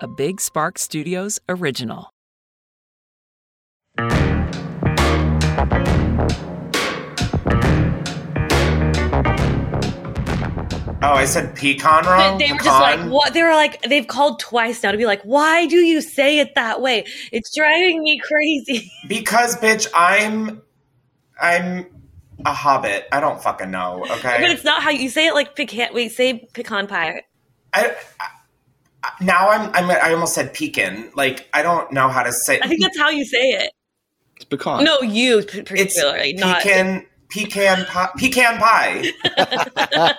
a Big Spark Studios original. Oh, I said pecan wrong. They were just like, what? They were like, they've called twice now to be like, why do you say it that way? It's driving me crazy. Because, bitch, I'm, I'm a hobbit. I don't fucking know. Okay, but it's not how you say it. Like pecan. Wait, say pecan pie. I, I now I'm, I'm I almost said pecan. Like I don't know how to say. I think that's how you say it. It's pecan. No, you particularly it's not pecan pecan pie. Pecan pie.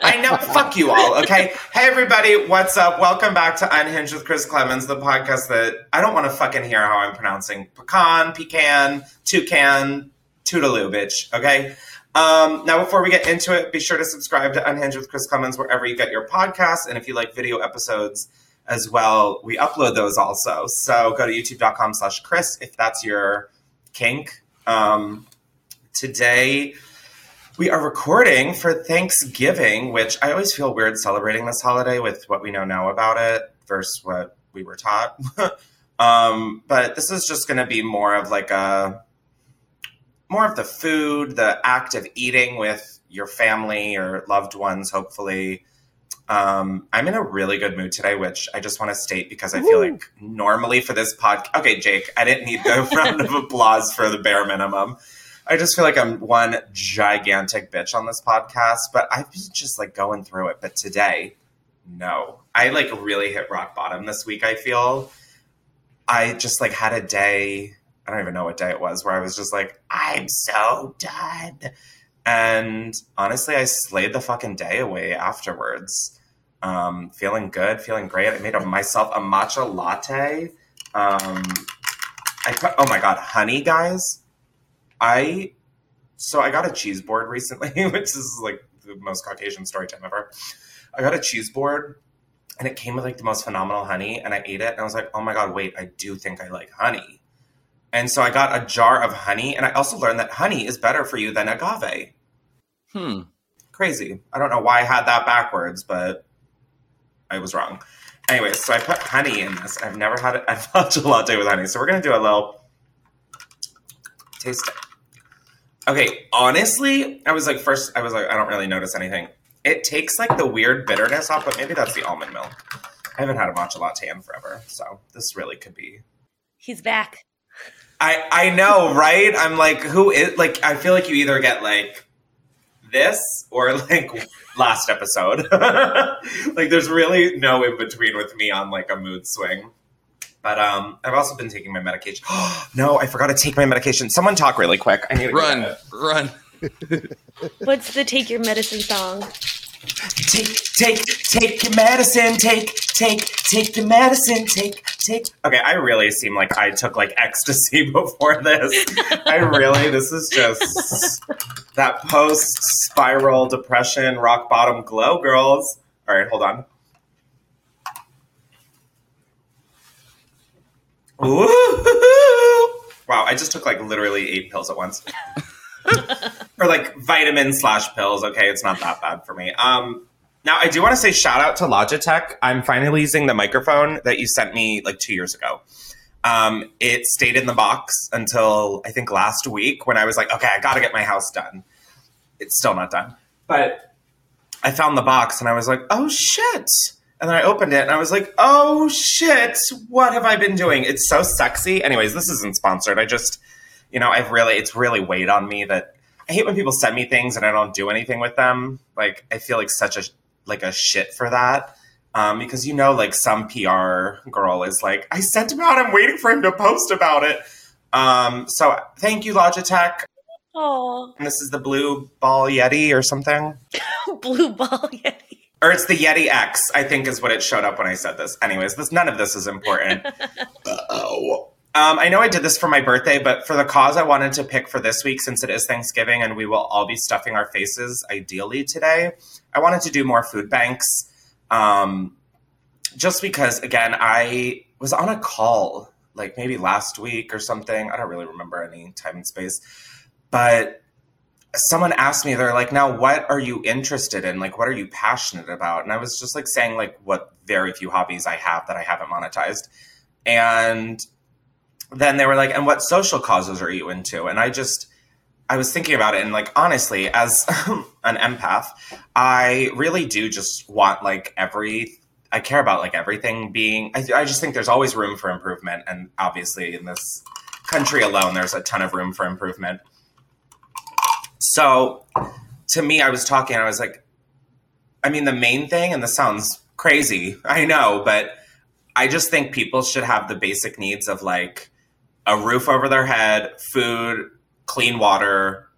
I know. Fuck you all. Okay. Hey everybody, what's up? Welcome back to Unhinged with Chris Klemens, the podcast that I don't want to fucking hear how I'm pronouncing pecan, pecan, toucan, toodaloo, bitch. Okay. Um, now, before we get into it, be sure to subscribe to Unhinged with Chris Klemens wherever you get your podcasts, and if you like video episodes as well, we upload those also. So go to youtube.com/slash Chris if that's your kink. Um, today we are recording for Thanksgiving, which I always feel weird celebrating this holiday with what we know now about it versus what we were taught. um, but this is just going to be more of like a more of the food, the act of eating with your family or loved ones, hopefully. Um, I'm in a really good mood today, which I just want to state because I feel like normally for this podcast, okay, Jake, I didn't need the round of applause for the bare minimum. I just feel like I'm one gigantic bitch on this podcast, but I've been just like going through it. But today, no, I like really hit rock bottom this week. I feel I just like had a day. I don't even know what day it was where I was just like, I'm so done. And honestly, I slayed the fucking day away afterwards. Um, feeling good, feeling great. I made a, myself a matcha latte. Um, I put, oh my god, honey, guys I so I got a cheese board recently, which is like the most Caucasian story time ever. I got a cheese board and it came with like the most phenomenal honey and I ate it and I was like, oh my god, wait, I do think I like honey. And so I got a jar of honey and I also learned that honey is better for you than agave. Hmm. Crazy. I don't know why I had that backwards, but I was wrong. Anyway, so I put honey in this. I've never had it. I've had a latte with honey. So we're gonna do a little taste Okay, honestly, I was like, first, I was like, I don't really notice anything. It takes like the weird bitterness off, but maybe that's the almond milk. I haven't had a matcha latte in forever, so this really could be. He's back. I I know, right? I'm like, who is like? I feel like you either get like this or like last episode. like, there's really no in between with me on like a mood swing. But um, I've also been taking my medication. no, I forgot to take my medication. Someone talk really quick. I need to run, run. What's the take your medicine song? Take, take, take your medicine. Take, take, take your medicine. Take, take. Okay, I really seem like I took like ecstasy before this. I really, this is just that post spiral depression, rock bottom glow, girls. All right, hold on. Ooh. Wow, I just took like literally eight pills at once. or like vitamin slash pills. Okay, it's not that bad for me. Um, now I do want to say shout out to Logitech. I'm finally using the microphone that you sent me like two years ago. Um, it stayed in the box until I think last week when I was like, okay, I got to get my house done. It's still not done, but I found the box and I was like, oh shit and then I opened it and I was like, oh shit, what have I been doing? It's so sexy. Anyways, this isn't sponsored. I just, you know, I've really, it's really weighed on me that I hate when people send me things and I don't do anything with them. Like, I feel like such a, like a shit for that. Um, because you know, like some PR girl is like, I sent him out, I'm waiting for him to post about it. Um, so thank you, Logitech. Oh. This is the blue ball Yeti or something. blue ball Yeti or it's the Yeti X, I think is what it showed up when I said this. Anyways, this none of this is important. oh. Um, I know I did this for my birthday, but for the cause I wanted to pick for this week, since it is Thanksgiving and we will all be stuffing our faces ideally today, I wanted to do more food banks. Um, just because, again, I was on a call like maybe last week or something. I don't really remember any time and space, but someone asked me, they're like, now what are you interested in? Like, what are you passionate about? And I was just like saying, like, what very few hobbies I have that I haven't monetized. And then they were like, and what social causes are you into? And I just, I was thinking about it and like honestly, as an empath, I really do just want like every I care about like everything being I, I just think there's always room for improvement and obviously in this country alone there's a ton of room for improvement. So to me I was talking I was like I mean the main thing and this sounds crazy, I know, but I just think people should have the basic needs of like a roof over their head, food, clean water,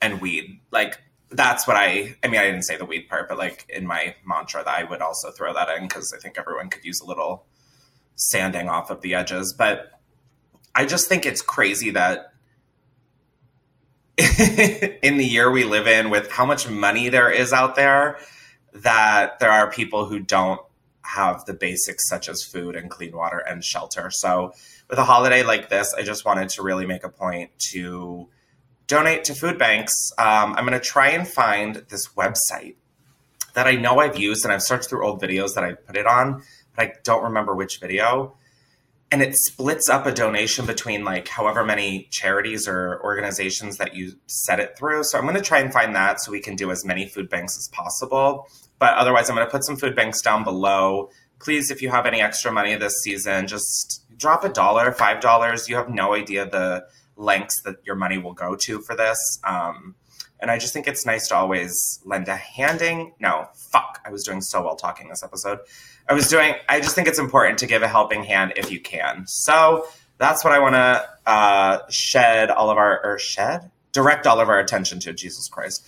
and weed. Like that's what I I mean I didn't say the weed part, but like in my mantra that I would also throw that in because I think everyone could use a little sanding off of the edges. But I just think it's crazy that in the year we live in with how much money there is out there that there are people who don't have the basics such as food and clean water and shelter. So with a holiday like this, I just wanted to really make a point to donate to food banks. Um, I'm going to try and find this website that I know I've used and I've searched through old videos that I put it on, but I don't remember which video. And it splits up a donation between like however many charities or organizations that you set it through. So I'm going to try and find that so we can do as many food banks as possible. But otherwise, I'm going to put some food banks down below. Please, if you have any extra money this season, just drop a dollar, five dollars. You have no idea the lengths that your money will go to for this. Um, and I just think it's nice to always lend a handing. No, fuck. I was doing so well talking this episode. I was doing, I just think it's important to give a helping hand if you can. So that's what I want to uh, shed all of our, or shed? Direct all of our attention to, Jesus Christ.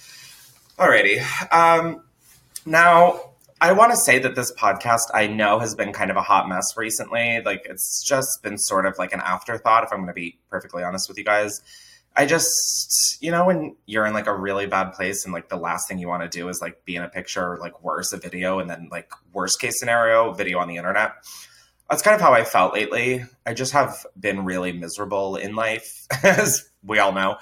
Alrighty. Um, now, I want to say that this podcast I know has been kind of a hot mess recently. Like it's just been sort of like an afterthought if I'm going to be perfectly honest with you guys. I just, you know, when you're in like a really bad place and like the last thing you want to do is like be in a picture or like worse a video and then like worst case scenario video on the internet. That's kind of how I felt lately. I just have been really miserable in life as we all know.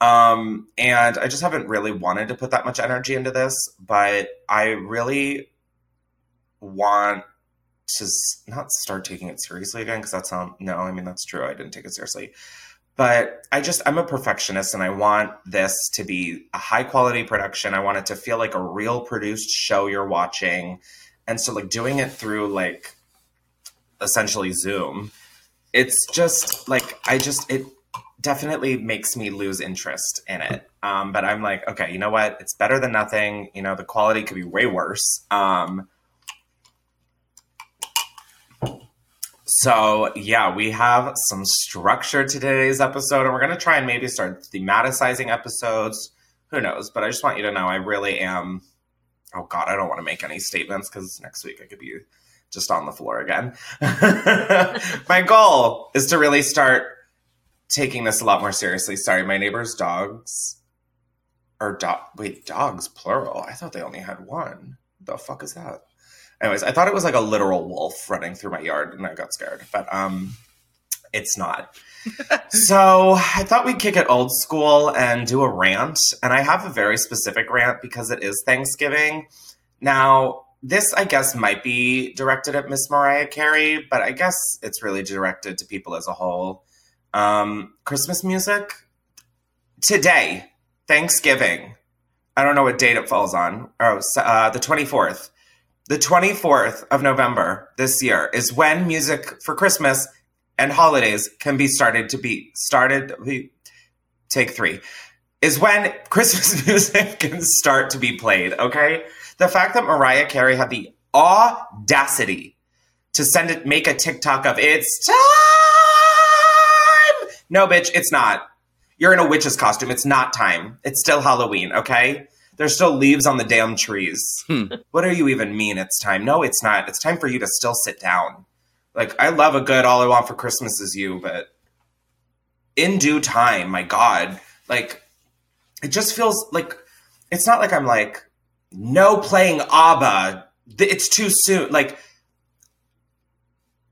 Um, and I just haven't really wanted to put that much energy into this, but I really want to not start taking it seriously again because that's not no i mean that's true i didn't take it seriously. But i just i'm a perfectionist and i want this to be a high quality production. I want it to feel like a real produced show you're watching. And so like doing it through like essentially zoom it's just like i just it definitely makes me lose interest in it. Um, but i'm like okay you know what? It's better than nothing. You know the quality could be way worse. Um, So, yeah, we have some structure to today's episode, and we're going to try and maybe start thematicizing episodes. Who knows? But I just want you to know I really am. Oh, God, I don't want to make any statements because next week I could be just on the floor again. my goal is to really start taking this a lot more seriously. Sorry, my neighbor's dogs or dog. Wait, dogs plural. I thought they only had one. The fuck is that? Anyways, I thought it was like a literal wolf running through my yard, and I got scared. But um, it's not. so I thought we'd kick it old school and do a rant, and I have a very specific rant because it is Thanksgiving. Now, this I guess might be directed at Miss Mariah Carey, but I guess it's really directed to people as a whole. Um, Christmas music today, Thanksgiving. I don't know what date it falls on. Oh, uh, the twenty fourth the 24th of November this year is when music for Christmas and holidays can be started to be started. Take three is when Christmas music can start to be played. Okay. The fact that Mariah Carey had the audacity to send it, make a TikTok of it's time. No, bitch, it's not. You're in a witch's costume. It's not time. It's still Halloween. Okay. There's still leaves on the damn trees. Hmm. What do you even mean it's time? No, it's not. It's time for you to still sit down. Like, I love a good All I Want for Christmas is You, but in due time, my God, like, it just feels like it's not like I'm like, no playing ABBA. It's too soon. Like,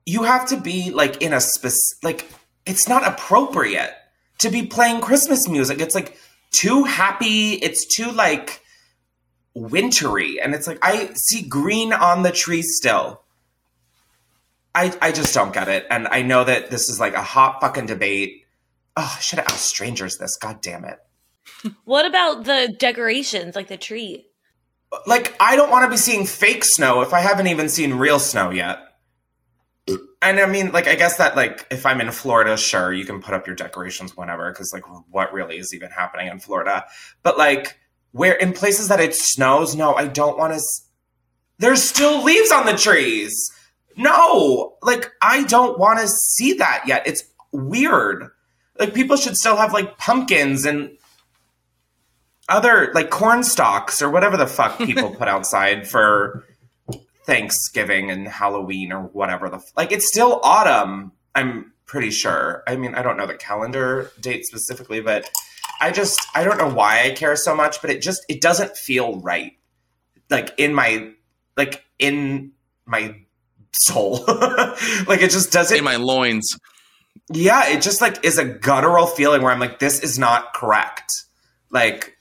you have to be like in a specific, like, it's not appropriate to be playing Christmas music. It's like, too happy. It's too like wintry. And it's like, I see green on the tree still. I, I just don't get it. And I know that this is like a hot fucking debate. Oh, I should have asked strangers this. God damn it. What about the decorations, like the tree? Like, I don't want to be seeing fake snow if I haven't even seen real snow yet. And I mean, like, I guess that, like, if I'm in Florida, sure, you can put up your decorations whenever, because, like, what really is even happening in Florida? But, like, where in places that it snows, no, I don't want to. S- There's still leaves on the trees. No, like, I don't want to see that yet. It's weird. Like, people should still have, like, pumpkins and other, like, corn stalks or whatever the fuck people put outside for Thanksgiving and Halloween or whatever the like it's still autumn. I'm pretty sure. I mean, I don't know the calendar date specifically, but I just I don't know why I care so much, but it just it doesn't feel right. Like in my like in my soul. like it just doesn't In my loins. yeah, it just like is a guttural feeling where I'm like, this is not correct. Like,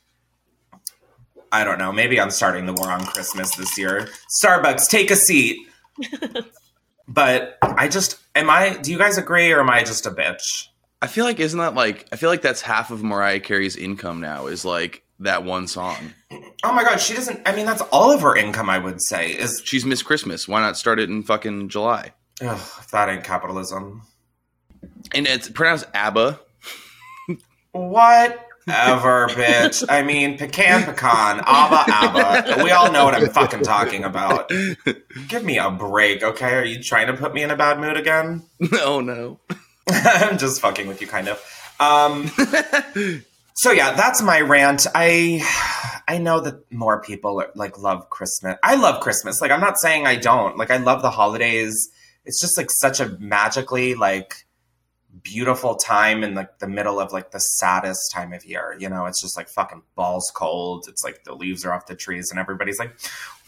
I don't know. Maybe I'm starting the war on Christmas this year. Starbucks, take a seat. but I just, am I, do you guys agree or am I just a bitch? I feel like isn't that like I feel like that's half of Mariah Carey's income now is like that one song. Oh my God, she doesn't, I mean, that's all of her income, I would say, is, She's Miss Christmas. Why not start it in fucking July? ugh, if that ain't capitalism. And it's pronounced ABBA. Whatever, bitch. I mean, pecan, pecan, abba, abba. We all know what I'm fucking talking about. Give me a break, okay? Are you trying to put me in a bad mood again? No, no. I'm just fucking with you, kind of. Um, so yeah, that's my rant. I I know that more people are, like love Christmas. I love Christmas. Like I'm not saying I don't. Like I love the holidays. It's just like such a magically like beautiful time in like the middle of like the saddest time of year. You know, it's just like fucking balls cold. It's like the leaves are off the trees and everybody's like,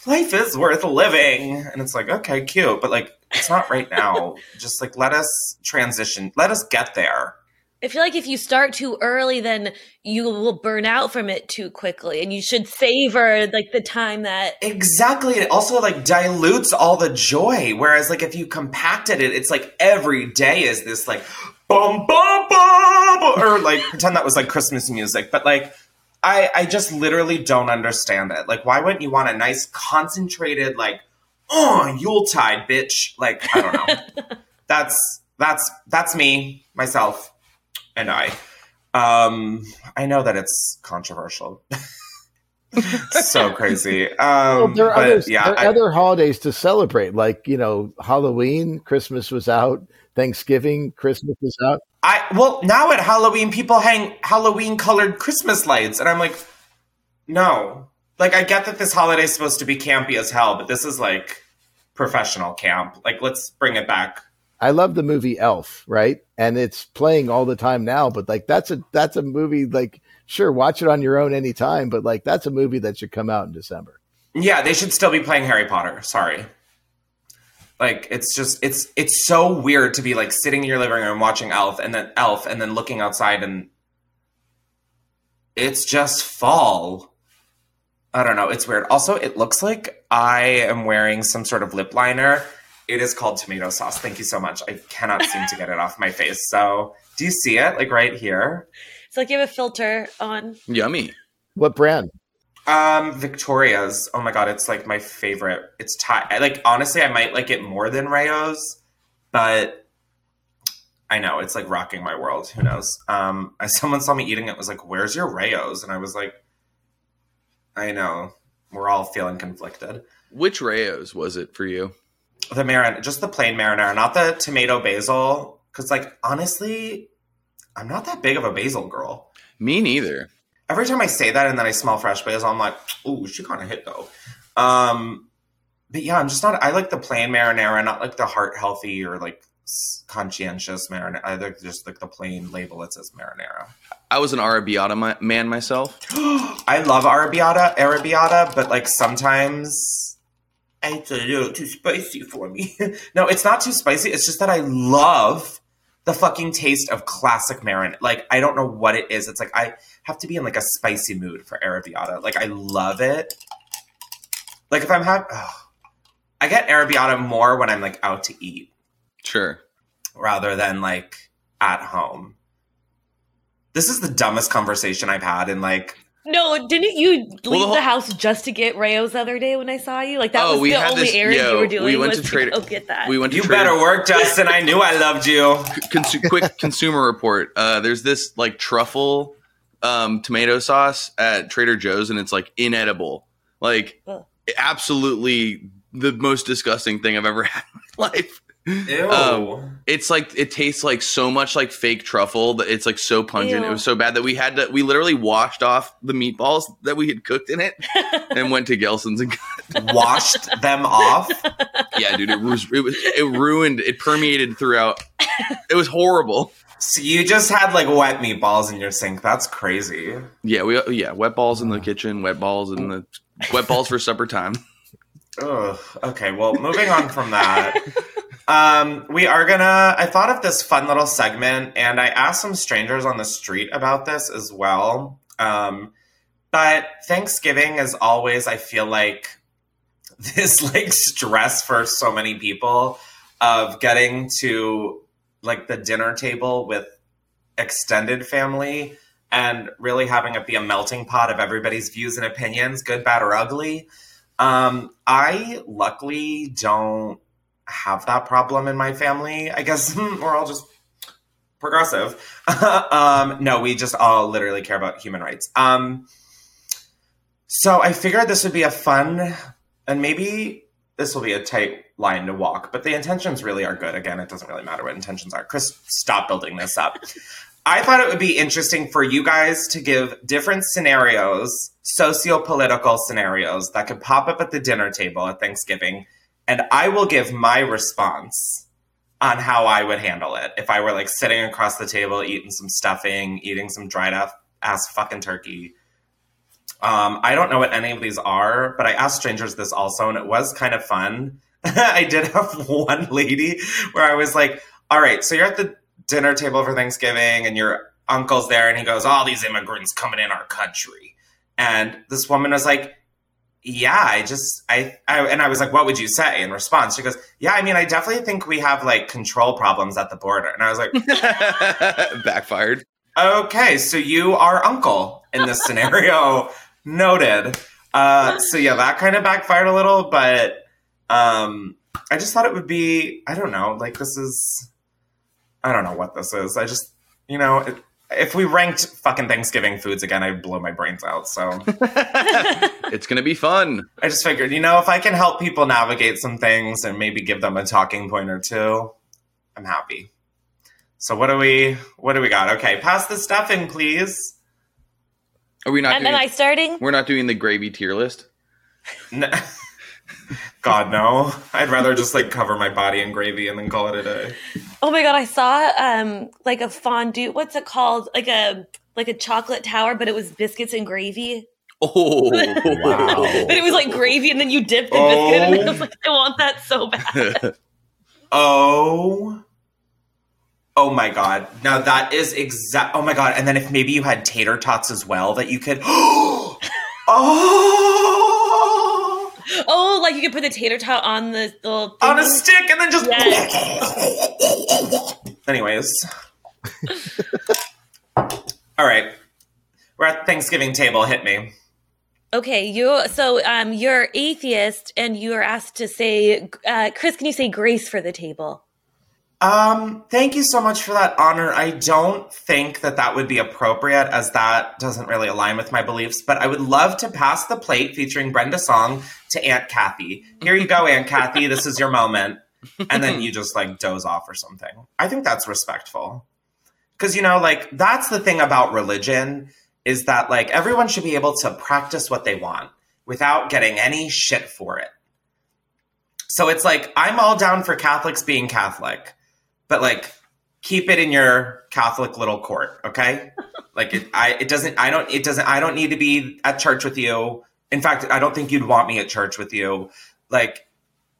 life is worth living. And it's like, okay, cute, but like it's not right now. just like let us transition. Let us get there. I feel like if you start too early, then you will burn out from it too quickly, and you should savor like the time that. Exactly. It also like dilutes all the joy. Whereas like if you compacted it, it's like every day is this like bum bum bum or like pretend that was like Christmas music. But like I I just literally don't understand it. Like why wouldn't you want a nice concentrated like oh Yuletide bitch? Like I don't know. that's that's that's me, myself, and I. Um I know that it's controversial. so crazy. Well, Um, there are, but other, yeah, there are I- other holidays to celebrate, like you know Halloween, Christmas was out, Thanksgiving, Christmas is out. I well now at Halloween people hang Halloween colored Christmas lights, and I'm like, no. Like I get that this holiday is supposed to be campy as hell, but this is like professional camp. Like let's bring it back. I love the movie Elf, right? And it's playing all the time now, but like that's a that's a movie like sure watch it on your own anytime, but like that's a movie that should come out in December. Yeah, they should still be playing Harry Potter. Sorry. Like it's just it's it's so weird to be like sitting in your living room watching Elf and then Elf and then looking outside and it's just fall. I don't know, it's weird. Also, it looks like I am wearing some sort of lip liner. It is called tomato sauce. Thank you so much. I cannot seem to get it off my face. So, do you see it like right here? It's like you have a filter on. Yummy. What brand? Um, Victoria's. Oh my god, it's like my favorite. It's Thai. Like honestly, I might like it more than Rao's, but I know it's like rocking my world. Who knows? Um, someone saw me eating it. Was like, "Where's your Rao's?" And I was like, "I know." We're all feeling conflicted. Which Rao's was it for you? The marin, just the plain marinara, not the tomato basil. Because like honestly, I'm not that big of a basil girl. Me neither. Every time I say that and then I smell fresh basil, I'm like, ooh, she kind of hit though. Um, but yeah, I'm just not. I like the plain marinara, not like the heart healthy or like conscientious marinara. I like just like the plain label that says marinara. I was an Arrabbiata mi- man myself. I love arrabbiata, arrabbiata, but like sometimes it's a little too spicy for me. no, it's not too spicy. It's just that I love the fucking taste of classic marinara. Like I don't know what it is. It's like I have to be in like a spicy mood for arrabbiata. Like I love it. Like if I'm having, I get arrabbiata more when I'm like out to eat Sure. rather than like at home. This is the dumbest conversation I've had in like No, didn't you leave Well, the the, house just to get Rao's the other day when I saw you? Like that Oh, was we the had only this- errand yo, you were doing. we went was to Trader- Oh, get that. We went to you Trader- better work, Justin. I knew I loved you. Consu- quick consumer report. Uh, there's this like truffle um, tomato sauce at Trader Joe's, and it's like inedible. Like Ugh. absolutely the most disgusting thing I've ever had in my life. Ew. Um, It's like it tastes like so much like fake truffle that it's like so pungent. Ew. It was so bad that we had to we literally washed off the meatballs that we had cooked in it and went to Gelson's and got Washed them off. yeah, dude, it was it was it ruined it permeated throughout. It was horrible. So you just had like wet meatballs in your sink. That's crazy. Yeah, we yeah, wet balls in the kitchen, wet balls in the wet balls for supper time. Ugh. Okay, well, moving on from that. Um, we are gonna. I thought of this fun little segment, and I asked some strangers on the street about this as well. Um, but Thanksgiving is always, I feel like, this like stress for so many people of getting to like the dinner table with extended family and really having it be a melting pot of everybody's views and opinions, good, bad, or ugly. Um, I luckily don't have that problem in my family. I guess we're all just progressive. um, no, we just all literally care about human rights. Um, so I figured this would be a fun, and maybe this will be a tight line to walk, but the intentions really are good. Again, it doesn't really matter what intentions are. Chris, stop building this up. I thought it would be interesting for you guys to give different scenarios, socio-political scenarios that could pop up at the dinner table at Thanksgiving, and I will give my response on how I would handle it if I were like sitting across the table eating some stuffing, eating some dried up ass fucking turkey. Um, I don't know what any of these are, but I asked strangers this also, and it was kind of fun. I did have one lady where I was like, "All right, so you're at the dinner table for Thanksgiving, and your uncle's there, and he goes, all these immigrants coming in our country," and this woman was like, "Yeah, I just I, I," and I was like, "What would you say in response?" She goes, "Yeah, I mean, I definitely think we have like control problems at the border," and I was like, Backfired. Okay, so you are uncle in this scenario. Noted. Uh, so yeah, that kind of backfired a little, but um, I just thought it would be. I don't know. Like this is. I don't know what this is. I just, you know, it, if we ranked fucking Thanksgiving foods again, I'd blow my brains out. So It's gonna be fun. I just figured, you know, if I can help people navigate some things and maybe give them a talking point or two, I'm happy. So what do we what do we got? Okay, pass the stuffing, please. Are we not? and doing, am I starting? we're not doing the gravy tier list. N- God no. I'd rather just like cover my body in gravy and then call it a day. Oh my god, I saw um like a fondue. What's it called? Like a like a chocolate tower, but it was biscuits and gravy. Oh, Wow. But it was like gravy, and then you dipped the biscuit, and I Oh. was like, I want that so bad. Oh. Oh my god. Now that is exact Oh my god. And then if maybe you had tater tots as well that you could Oh Oh, like you could put the tater tot on the little on a stick and then just Yes. Anyways. All right. We're at Thanksgiving table. Hit me. Okay, you so um you're atheist, and you are asked to say, uh, Chris, can you say grace for the table? Um, thank you so much for that honor. I don't think that that would be appropriate as that doesn't really align with my beliefs, but I would love to pass the plate featuring Brenda Song to Aunt Kathy. Here you go, Aunt Kathy. This is your moment. And then you just like doze off or something. I think that's respectful. Cause you know, like that's the thing about religion is that like everyone should be able to practice what they want without getting any shit for it. So it's like I'm all down for Catholics being Catholic but like keep it in your catholic little court okay? Like it, i it doesn't i don't it doesn't i don't need to be at church with you. In fact i don't think you'd want me at church with you. Like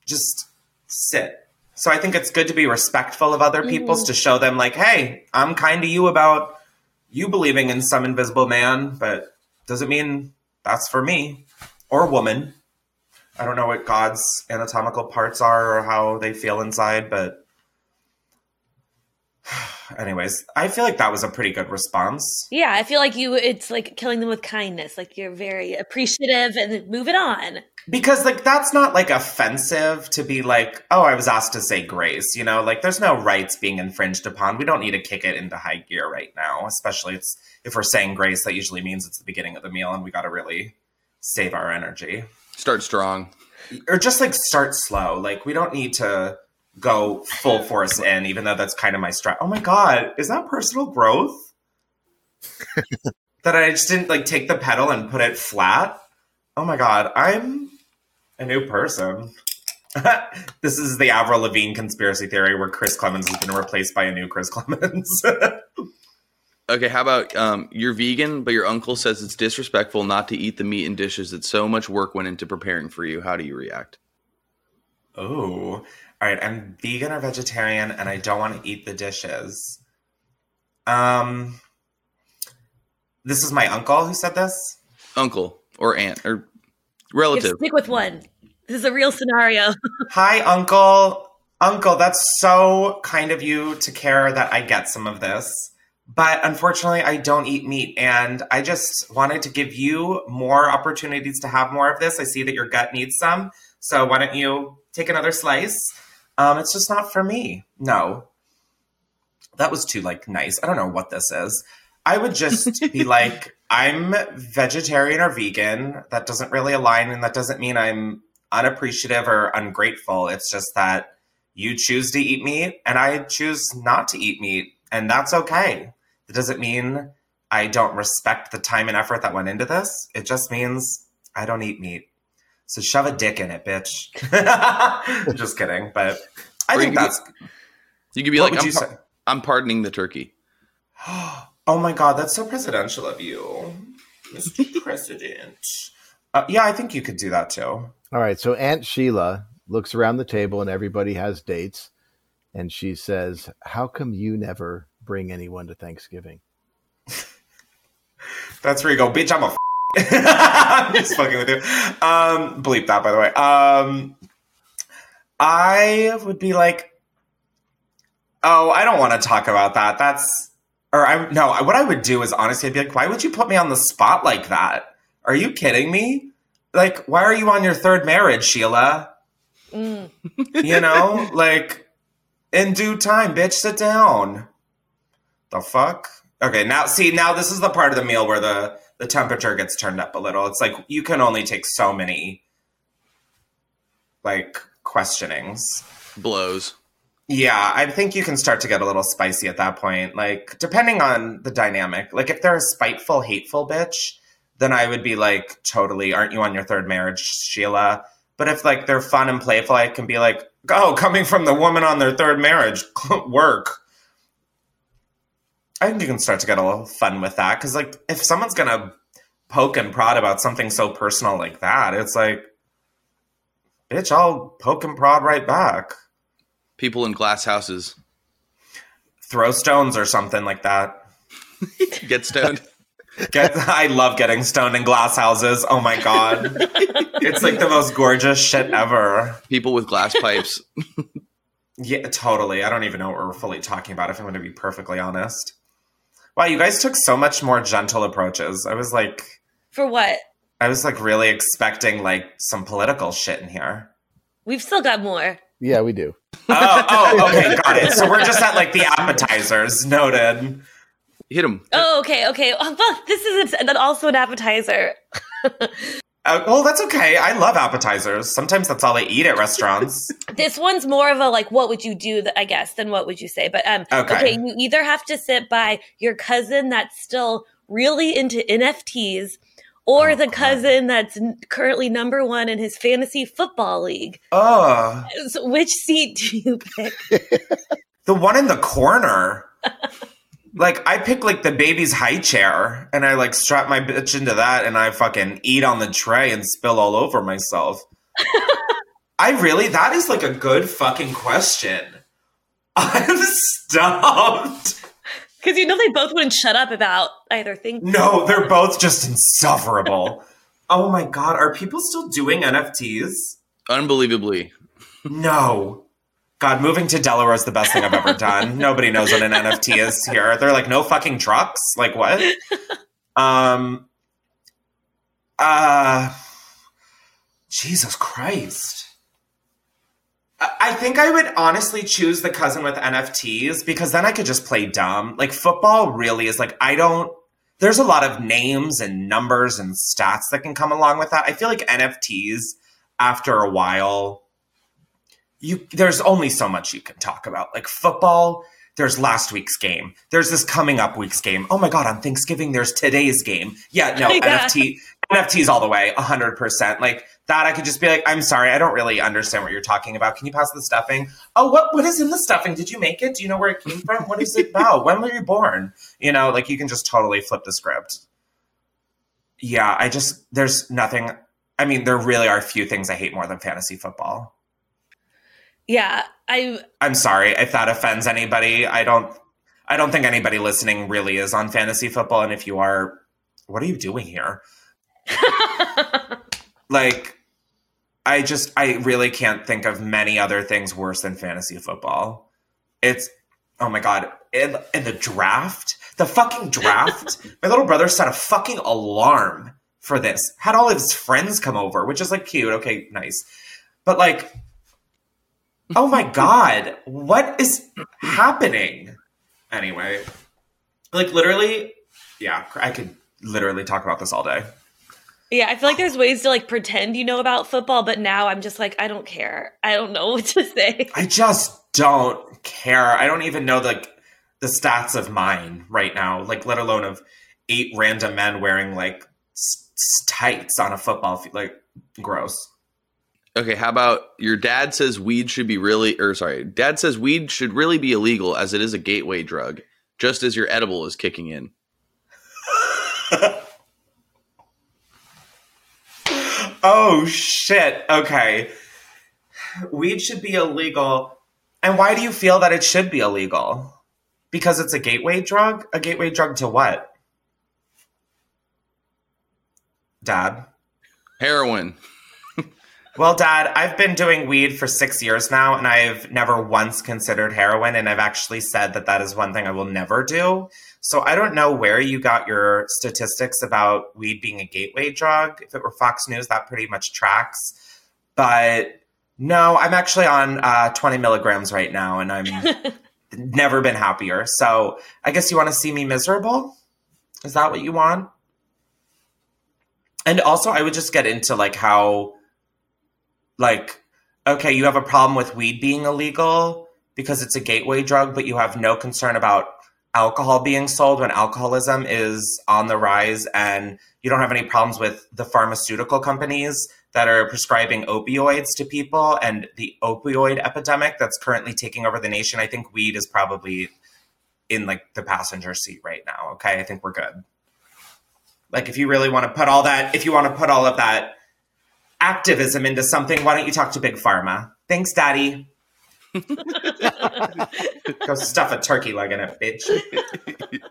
just sit. So I think it's good to be respectful of other people's mm-hmm. to show them like, hey, I'm kind to you about you believing in some invisible man, but doesn't mean that's for me or woman. I don't know what God's anatomical parts are or how they feel inside, but anyways, I feel like that was a pretty good response. Yeah, I feel like you it's like killing them with kindness. Like you're very appreciative and then move it on. Because like that's not like offensive to be like, oh, I was asked to say grace, you know, like there's no rights being infringed upon. We don't need to kick it into high gear right now, especially it's if we're saying grace, that usually means it's the beginning of the meal and we gotta really save our energy. Start strong. Or just like start slow. Like we don't need to go full force in, even though that's kind of my strat. Oh my god, is that personal growth? that I just didn't like take the pedal and put it flat. Oh my god, I'm a new person. this is the Avril Lavigne conspiracy theory where Chris Klemens has been replaced by a new Chris Klemens. Okay, how about um, you're vegan, but your uncle says it's disrespectful not to eat the meat and dishes that so much work went into preparing for you. How do you react? oh, all right. I'm vegan or vegetarian, and I don't want to eat the dishes. Um, this is my uncle who said this. Uncle or aunt or You have to relative. stick with one. This is a real scenario. Hi, Uncle. Uncle, that's so kind of you to care that I get some of this. But unfortunately, I don't eat meat. And I just wanted to give you more opportunities to have more of this. I see that your gut needs some. So why don't you take another slice? Um, it's just not for me. No. That was too like nice. I don't know what this is. I would just be like, I'm vegetarian or vegan. That doesn't really align, and that doesn't mean I'm unappreciative or ungrateful. It's just that you choose to eat meat and I choose not to eat meat, and that's okay. It doesn't mean I don't respect the time and effort that went into this. It just means I don't eat meat. So shove a dick in it, bitch. just kidding, but I Or you think be- that's. You could be like, I'm, you par- say? I'm pardoning the turkey. Oh my god, that's so presidential of you, Mr. President. Uh, yeah, I think you could do that too. All right. So Aunt Sheila looks around the table and everybody has dates. And she says, How come you never bring anyone to Thanksgiving? That's where you go, bitch. I'm a. I'm just fucking with you. Um, bleep that, by the way. Um, I would be like, oh, I don't want to talk about that. That's, or I no. What I would do is honestly, I'd be like, why would you put me on the spot like that? Are you kidding me? Like, why are you on your third marriage, Sheila? Mm. You know, like in due time, bitch, sit down. The fuck? Okay, now see, now this is the part of the meal where the the temperature gets turned up a little. It's like you can only take so many like questionings. Blows. Yeah, I think you can start to get a little spicy at that point. Like, depending on the dynamic. Like, if they're a spiteful, hateful bitch, then I would be like, totally, aren't you on your third marriage, Sheila? But if like they're fun and playful, I can be like, oh, coming from the woman on their third marriage, work. I think you can start to get a little fun with that because, like, if someone's gonna poke and prod about something so personal like that, it's like, bitch, I'll poke and prod right back. People in glass houses throw stones or something like that. get stoned. Get, I love getting stoned in glass houses. Oh my god, it's like the most gorgeous shit ever. People with glass pipes. Yeah, totally. I don't even know what we're fully talking about. If I'm going to be perfectly honest. Wow, you guys took so much more gentle approaches. I was like, For what? I was like really expecting like some political shit in here. We've still got more. Yeah, we do. Oh, oh, okay, got it. So we're just at like the appetizers. Noted. Hit him. Oh, okay, okay. Oh, well, this is a, also an appetizer. Uh, well, that's okay. I love appetizers. Sometimes that's all I eat at restaurants. This one's more of a like, what would you do? I guess than what would you say? But um, Okay. okay. you either have to sit by your cousin that's still really into NFTs, or Oh, the God. cousin that's currently number one in his fantasy football league. Oh, So which seat do you pick? the one in the corner. like I pick like the baby's high chair and I like strap my bitch into that and I fucking eat on the tray and spill all over myself. I really, that is like a good fucking question. I'm stumped. Because you know they both wouldn't shut up about either thing. No, they're both just insufferable. oh my god, are people still doing NFTs? Unbelievably. No. God, moving to Delaware is the best thing I've ever done. Nobody knows what an NFT is here. They're like, no fucking trucks? Like what? um uh Jesus Christ. I I think I would honestly choose the cousin with NFTs because then I could just play dumb. Like football really is like I don't there's a lot of names and numbers and stats that can come along with that. I feel like NFTs after a while you there's only so much you can talk about. Like football, there's last week's game. There's this coming up week's game. Oh my god, on Thanksgiving there's today's game. Yeah, no, Yeah. NFT NFTs all the way, 100%. Like that I could just be like, "I'm sorry, I don't really understand what you're talking about. Can you pass the stuffing?" "Oh, what what is in the stuffing? Did you make it? Do you know where it came from? What is it about? When were you born?" You know, like you can just totally flip the script. Yeah, I just there's nothing I mean, there really are a few things I hate more than fantasy football. Yeah, I I'm sorry if that offends anybody. I don't I don't think anybody listening really is on fantasy football and if you are what are you doing here? Like I just I really can't think of many other things worse than fantasy football. It's oh my god, in, in the draft, the fucking draft. my little brother set a fucking alarm for this. Had all of his friends come over, which is like cute. Okay, nice. But like oh my god, what is happening? Anyway, like literally, yeah, I could literally talk about this all day. yeah, I feel like there's ways to like pretend you know about football, but now I'm just like I don't care. I don't know what to say. I just don't care. I don't even know like the stats of mine right now, like let alone of eight random men wearing like tights on a football field. Like gross. Okay, how about your dad says weed should be really, or sorry, dad says weed should really be illegal as it is a gateway drug, just as your edible is kicking in. Oh shit. Okay. Weed should be illegal. And why do you feel that it should be illegal? Because it's a gateway drug? A gateway drug to what? Dad. Heroin. Well, Dad, I've been doing weed for six years now, and I've never once considered heroin, and I've actually said that that is one thing I will never do. So I don't know where you got your statistics about weed being a gateway drug. If it were Fox News, that pretty much tracks. But no, I'm actually on uh, 20 milligrams right now, and I'm never been happier. So I guess you want to see me miserable? Is that what you want? And also, I would just get into like how like okay you have a problem with weed being illegal because it's a gateway drug but you have no concern about alcohol being sold when alcoholism is on the rise and you don't have any problems with the pharmaceutical companies that are prescribing opioids to people and the opioid epidemic that's currently taking over the nation i think weed is probably in like the passenger seat right now okay? I think we're good. Like if you really want to put all that if you want to put all of that activism into something, why don't you talk to Big Pharma? Thanks, Daddy. Go stuff a turkey leg in it, bitch.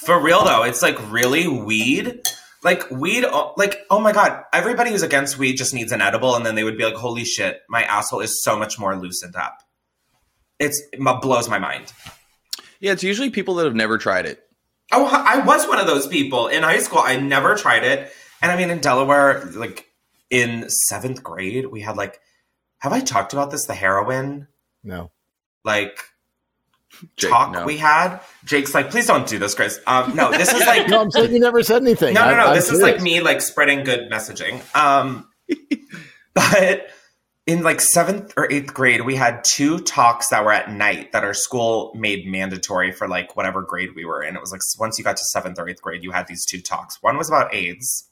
For real though, it's like really weed. Like weed, oh- like oh my god! Everybody who's against weed just needs an edible, and then they would be like, "Holy shit, my asshole is so much more loosened up." It's it blows my mind. Yeah, it's usually people that have never tried it. Oh, I was one of those people in high school. I never tried it, and I mean, in Delaware, like in seventh grade, we had like, have I talked about this? The heroin, No. like Jake, talk no. we had. Jake's like, please don't do this, Chris. Um, no, this is like, No, I'm saying you never said anything. no, no, I- no. I'm This is like serious. me like spreading good messaging. Um, but in like seventh or eighth grade, we had two talks that were at night that our school made mandatory for like whatever grade we were in. It was like once you got to seventh or eighth grade, you had these two talks. One was about AIDS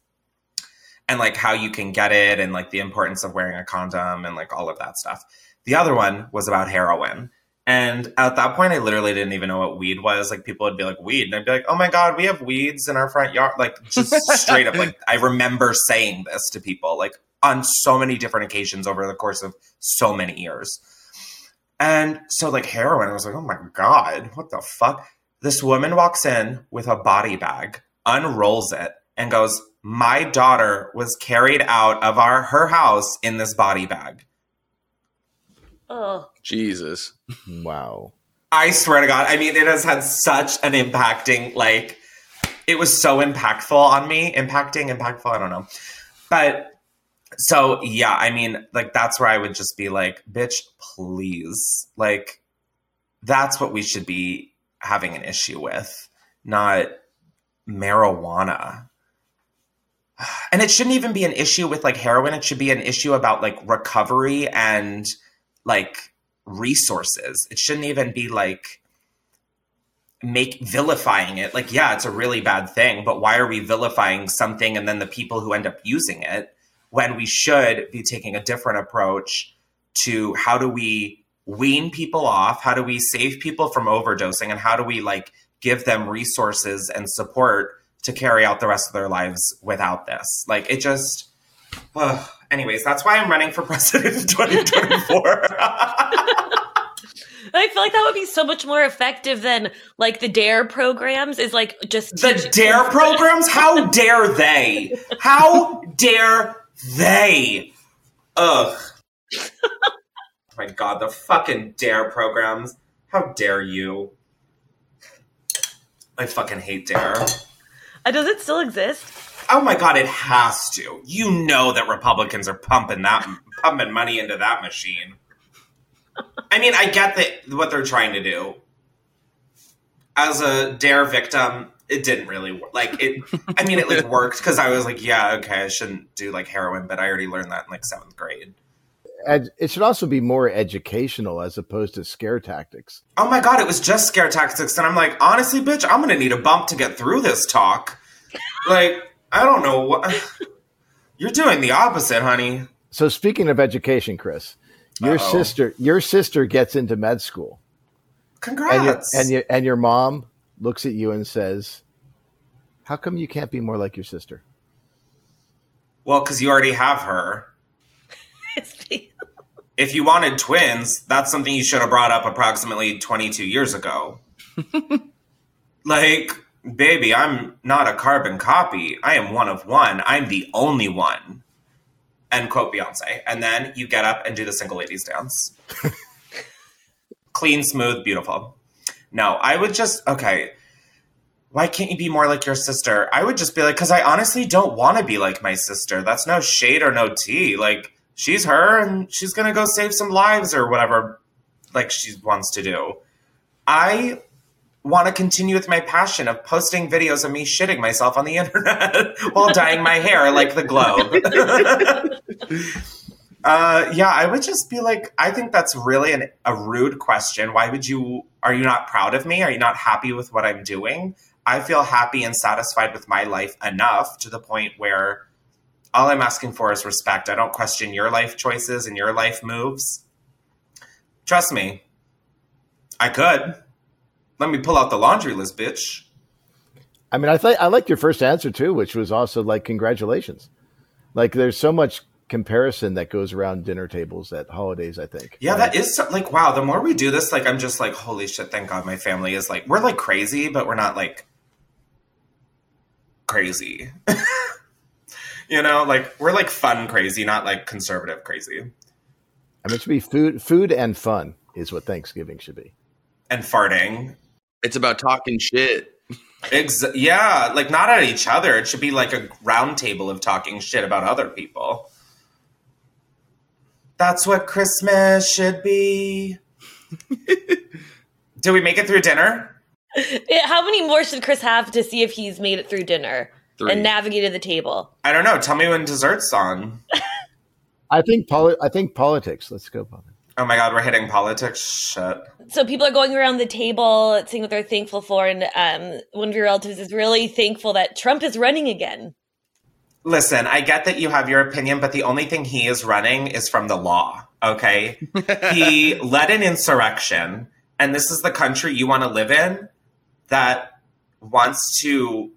and like how you can get it and like the importance of wearing a condom and like all of that stuff. The other one was about heroin. And at that point, I literally didn't even know what weed was. Like people would be like, weed. And I'd be like, oh my God, we have weeds in our front yard. Like just straight up, like I remember saying this to people. Like on so many different occasions over the course of so many years. And so, like, heroin, I was like, oh my God, what the fuck? This woman walks in with a body bag, unrolls it, and goes, My daughter was carried out of our her house in this body bag. Oh, Jesus. Wow. I swear to God, I mean, it has had such an impacting, like, it was so impactful on me. Impacting, impactful, I don't know. But so, yeah, I mean, like, that's where I would just be like, bitch, please. Like, that's what we should be having an issue with, not marijuana. And it shouldn't even be an issue with like heroin. It should be an issue about like recovery and like resources. It shouldn't even be like make vilifying it. Like, yeah, it's a really bad thing, but why are we vilifying something and then the people who end up using it when we should be taking a different approach to how do we wean people off? How do we save people from overdosing? And how do we like give them resources and support to carry out the rest of their lives without this? Like, it just, ugh. anyways, that's why I'm running for president in 2024. I feel like that would be so much more effective than like the DARE programs. Is like just the teach- dare programs how dare they how dare they ugh oh my god the fucking dare programs how dare you i fucking hate dare Uh, does it still exist? oh my god it has to. You know that republicans are pumping that pumping money into that machine. I mean i get that what they're trying to do. As a dare victim it didn't really work like it i mean it like worked because i was like yeah okay i shouldn't do like heroin but i already learned that in like seventh grade Ed, it should also be more educational as opposed to scare tactics. oh my god it was just scare tactics and i'm like honestly bitch i'm gonna need a bump to get through this talk like i don't know what you're doing the opposite honey So speaking of education, Chris, your Uh-oh. sister your sister gets into med school, and your congrats and your and your mom looks at you and says, "How come you can't be more like your sister?" well because you already have her if you wanted twins, that's something you should have brought up approximately 22 years ago. like, baby, I'm not a carbon copy. I am one of one. I'm the only one. End quote Beyonce. And then you get up and do the single ladies dance. Clean, smooth, beautiful. No, I would just, okay. Why can't you be more like your sister? I would just be like, because I honestly don't want to be like my sister. That's no shade or no tea. Like, she's her and she's gonna go save some lives or whatever like she wants to do. I want to continue with my passion of posting videos of me shitting myself on the internet while dyeing my hair like the globe. Uh, yeah i would just be like i think that's really an, a rude question. Why would you are you not proud of me? Are you not happy with what i'm doing? I feel happy and satisfied with my life enough to the point where all I'm asking for is respect. I don't question your life choices and your life moves. Trust me, I could. Let me pull out the laundry list, bitch. I mean, I thought I liked your first answer too, which was also like congratulations. Like, there's so much comparison that goes around dinner tables at holidays. I think. Yeah, Right? that is so, like wow. The more we do this, like I'm just like holy shit. Thank God my family is like we're like crazy, but we're not like crazy. you know, like we're like fun crazy, not like conservative crazy. I mean, it should be food, food and fun is what Thanksgiving should be. And farting. It's about talking shit. Ex- yeah, like not at each other. It should be like a round table of talking shit about other people. That's what Christmas should be. Did we make it through dinner? How many more should Chris have to see if he's made it through dinner Three. and navigated the table? I don't know. Tell me when dessert's on. I think poli- I think politics. Let's go politics. Oh my god, we're hitting politics. Shit. So people are going around the table seeing what they're thankful for, and um, one of your relatives is really thankful that Trump is running again. Listen, I get that you have your opinion, but the only thing he is running is from the law, okay? he led an insurrection, and this is the country you want to live in that wants to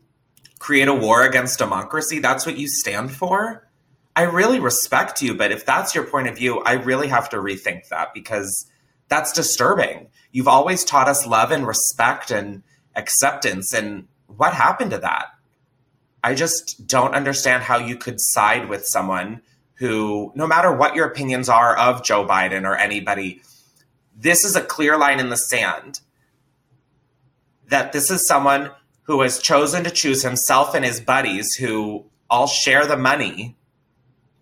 create a war against democracy. That's what you stand for? I really respect you, but if that's your point of view, I really have to rethink that because that's disturbing. You've always taught us love and respect and acceptance. And what happened to that? I just don't understand how you could side with someone who, no matter what your opinions are of Joe Biden or anybody, this is a clear line in the sand that this is someone who has chosen to choose himself and his buddies who all share the money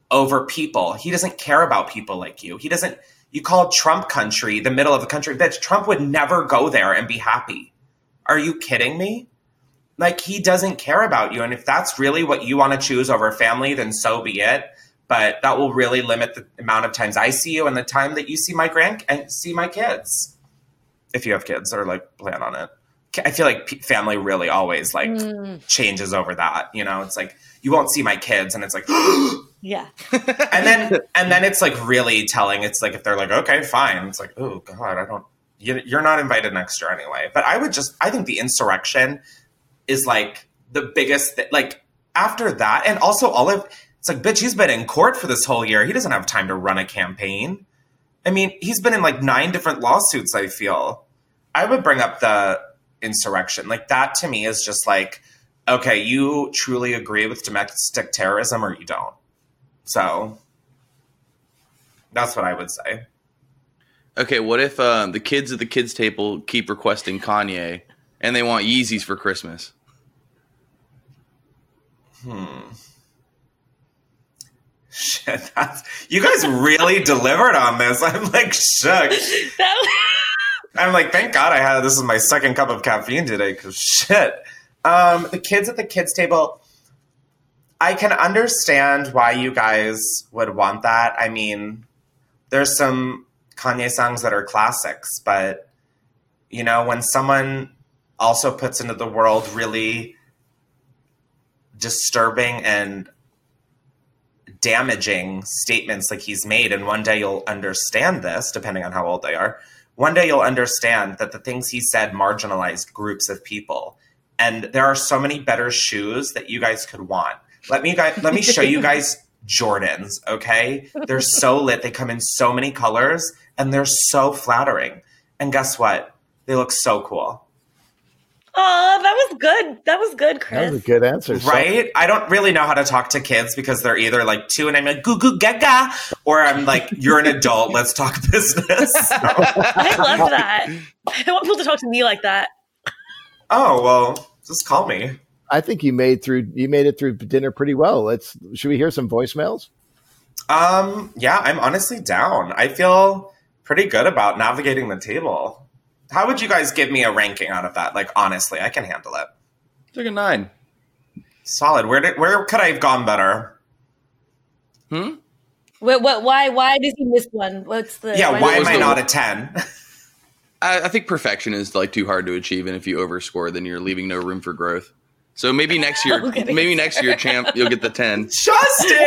over people. He doesn't care about people like you. He doesn't, you call Trump country the middle of the country. Bitch, Trump would never go there and be happy. Are you kidding me? Like, he doesn't care about you. And if that's really what you want to choose over family, then so be it. But that will really limit the amount of times I see you and the time that you see my grand and see my kids. If you have kids or like plan on it. I feel like family really always like mm. changes over that. You know, it's like you won't see my kids, and it's like, yeah. and then and then it's like really telling. It's like if they're like, okay, fine. It's like, oh god, I don't. You're not invited next year anyway. But I would just, I think the insurrection is like the biggest. Th- like after that, and also all of it's like, bitch, he's been in court for this whole year. He doesn't have time to run a campaign. I mean, he's been in like nine different lawsuits. I feel. I would bring up the insurrection. Like that to me is just like, okay, you truly agree with domestic terrorism or you don't. So that's what I would say. Okay, what if uh, the kids at the kids' table keep requesting Kanye and they want Yeezys for Christmas? Hmm. Shit, that's you guys really delivered on this. I'm like shook. I'm like, thank God I had this is my second cup of caffeine today. Cause shit, um, the kids at the kids table. I can understand why you guys would want that. I mean, there's some Kanye songs that are classics, but you know, when someone also puts into the world really disturbing and damaging statements like he's made, and one day you'll understand this, depending on how old they are one day you'll understand that the things he said marginalized groups of people. And there are so many better shoes that you guys could want. Let me guys, let me show you guys Jordans, okay? They're so lit. They come in so many colors and they're so flattering. And guess what? They look so cool. Oh, that was good. That was good, Chris. That was a good answer. Right? I don't really know how to talk to kids because they're either like two and I'm like goo goo gaga, or I'm like, you're an adult, let's talk business. So. I love that. I want people to talk to me like that. Oh well, just call me. I think you made through you made it through dinner pretty well. Let's should we hear some voicemails? Um, yeah, I'm honestly down. I feel pretty good about navigating the table. How would you guys give me a ranking out of that? Like honestly, I can handle it. Took a nine. Solid. Where did where could I have gone better? Hmm. What? What? Why? Why does he miss one? What's the? Yeah. Why, why am I not a ten? I, I think perfection is like too hard to achieve, and if you overscore, then you're leaving no room for growth. So maybe next year, maybe next year, champ, you'll get the ten. Justin,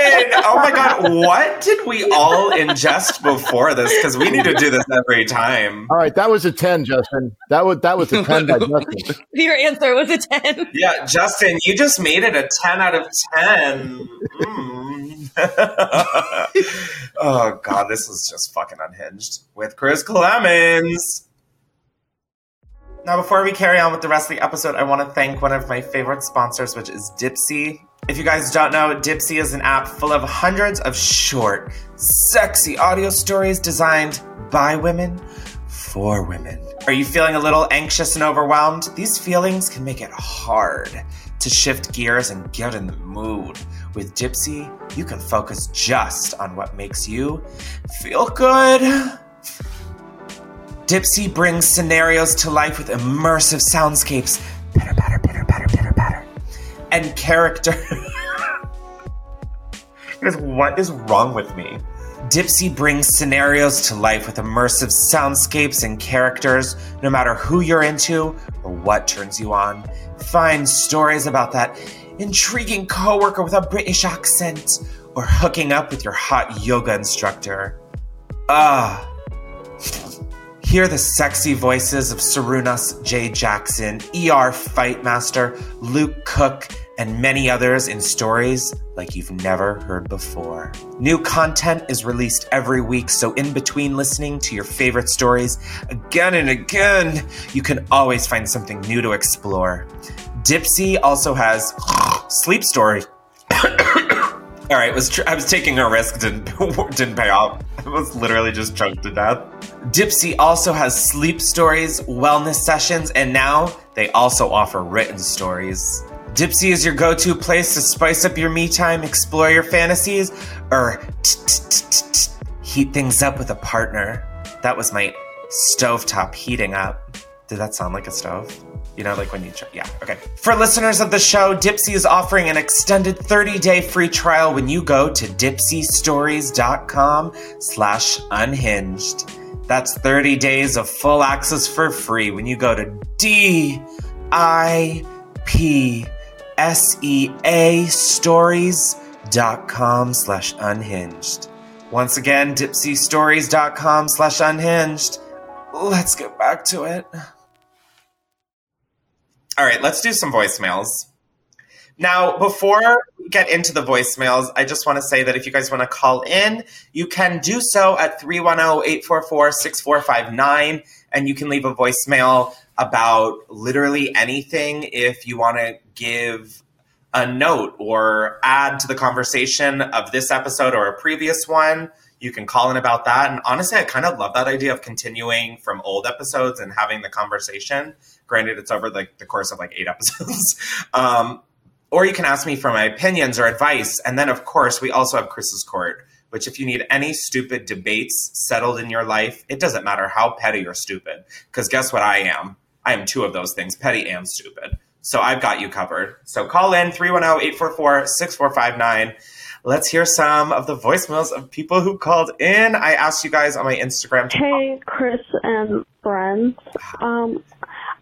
oh my god, what did we all ingest before this? Because we need to do this every time. All right, that was a ten, Justin. That was that was a ten by Justin. Your answer was a ten. Yeah, Justin, you just made it a ten out of ten. Mm. oh god, this is just fucking unhinged with Chris Klemens. Now, before we carry on with the rest of the episode, I want to thank one of my favorite sponsors, which is Dipsea. If you guys don't know, Dipsea is an app full of hundreds of short, sexy audio stories designed by women for women. Are you feeling a little anxious and overwhelmed? These feelings can make it hard to shift gears and get in the mood. With Dipsea, you can focus just on what makes you feel good. Dipsea brings scenarios to life with immersive soundscapes, pitter patter, pitter patter, pitter patter, and character. what is wrong with me? Dipsea brings scenarios to life with immersive soundscapes and characters, no matter who you're into or what turns you on. Find stories about that intriguing coworker with a British accent or hooking up with your hot yoga instructor. Ah. Hear the sexy voices of Sarunas J. Jackson, ER Fightmaster, Luke Cook, and many others in stories like you've never heard before. New content is released every week, so in between listening to your favorite stories again and again, you can always find something new to explore. Dipsea also has Sleep Story. All right, was tr- I was taking a risk, didn't didn't pay off. I was literally just choked to death. Dipsea also has sleep stories, wellness sessions, and now they also offer written stories. Dipsea is your go-to place to spice up your me time, explore your fantasies, or heat things up with a partner. That was my stovetop heating up. Did that sound like a stove? You know, like when you, ch- yeah, okay. For listeners of the show, Dipsea is offering an extended 30-day free trial when you go to dipseastories.com slash unhinged. That's 30 days of full access for free when you go to D-I-P-S-E-A stories.com slash unhinged. Once again, dipseastories.com slash unhinged. Let's get back to it. All right, let's do some voicemails. Now, before we get into the voicemails, I just want to say that if you guys want to call in, you can do so at 310 844 6459, and you can leave a voicemail about literally anything if you want to give a note or add to the conversation of this episode or a previous one. You can call in about that. And honestly, I kind of love that idea of continuing from old episodes and having the conversation. Granted, it's over like the course of like eight episodes. um, or you can ask me for my opinions or advice. And then, of course, we also have Chris's Court, which, if you need any stupid debates settled in your life, it doesn't matter how petty or stupid. Because guess what I am? I am two of those things petty and stupid. So I've got you covered. So call in 310 844 6459. Let's hear some of the voicemails of people who called in. I asked you guys on my Instagram. To- Hey, Chris and friends. Um,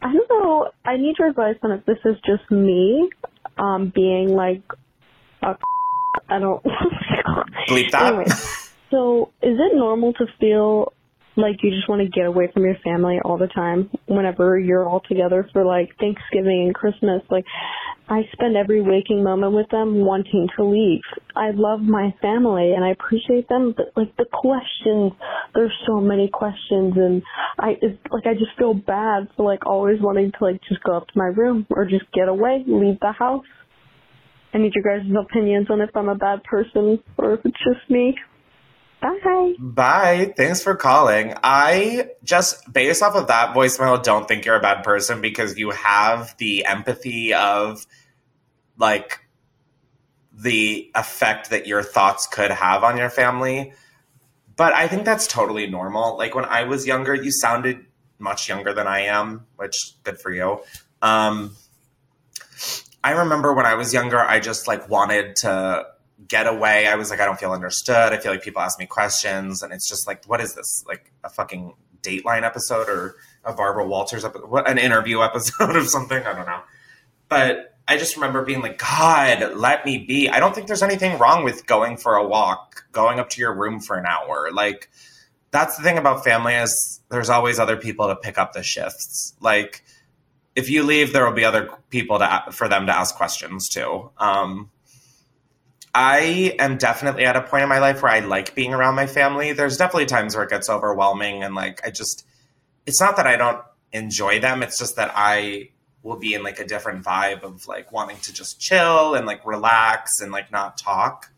I don't know. I need your advice on if this is just me um, being like a. I don't. Bleep that. Anyway, so is it normal to feel like you just want to get away from your family all the time whenever you're all together for like Thanksgiving and Christmas? Like, I spend every waking moment with them wanting to leave. I love my family and I appreciate them, but like the questions, there's so many questions and I, it's like I just feel bad for like always wanting to like just go up to my room or just get away, leave the house. I need your guys' opinions on if I'm a bad person or if it's just me. Bye. Bye. Thanks for calling. I just, based off of that voicemail, don't think you're a bad person because you have the empathy of like the effect that your thoughts could have on your family. But I think that's totally normal. Like when I was younger, you sounded much younger than I am, which good for you. Um, I remember when I was younger, I just like wanted to get away. I was like, I don't feel understood. I feel like people ask me questions, and it's just like, what is this? Like a fucking Dateline episode or a Barbara Walters episode, what, an interview episode of something? I don't know. But I just remember being like, God, let me be. I don't think there's anything wrong with going for a walk, going up to your room for an hour. Like, that's the thing about family is there's always other people to pick up the shifts. Like, if you leave, there will be other people to for them to ask questions to. Um, I am definitely at a point in my life where I like being around my family. There's definitely times where it gets overwhelming and like I just it's not that I don't enjoy them, it's just that I will be in like a different vibe of like wanting to just chill and like relax and like not talk.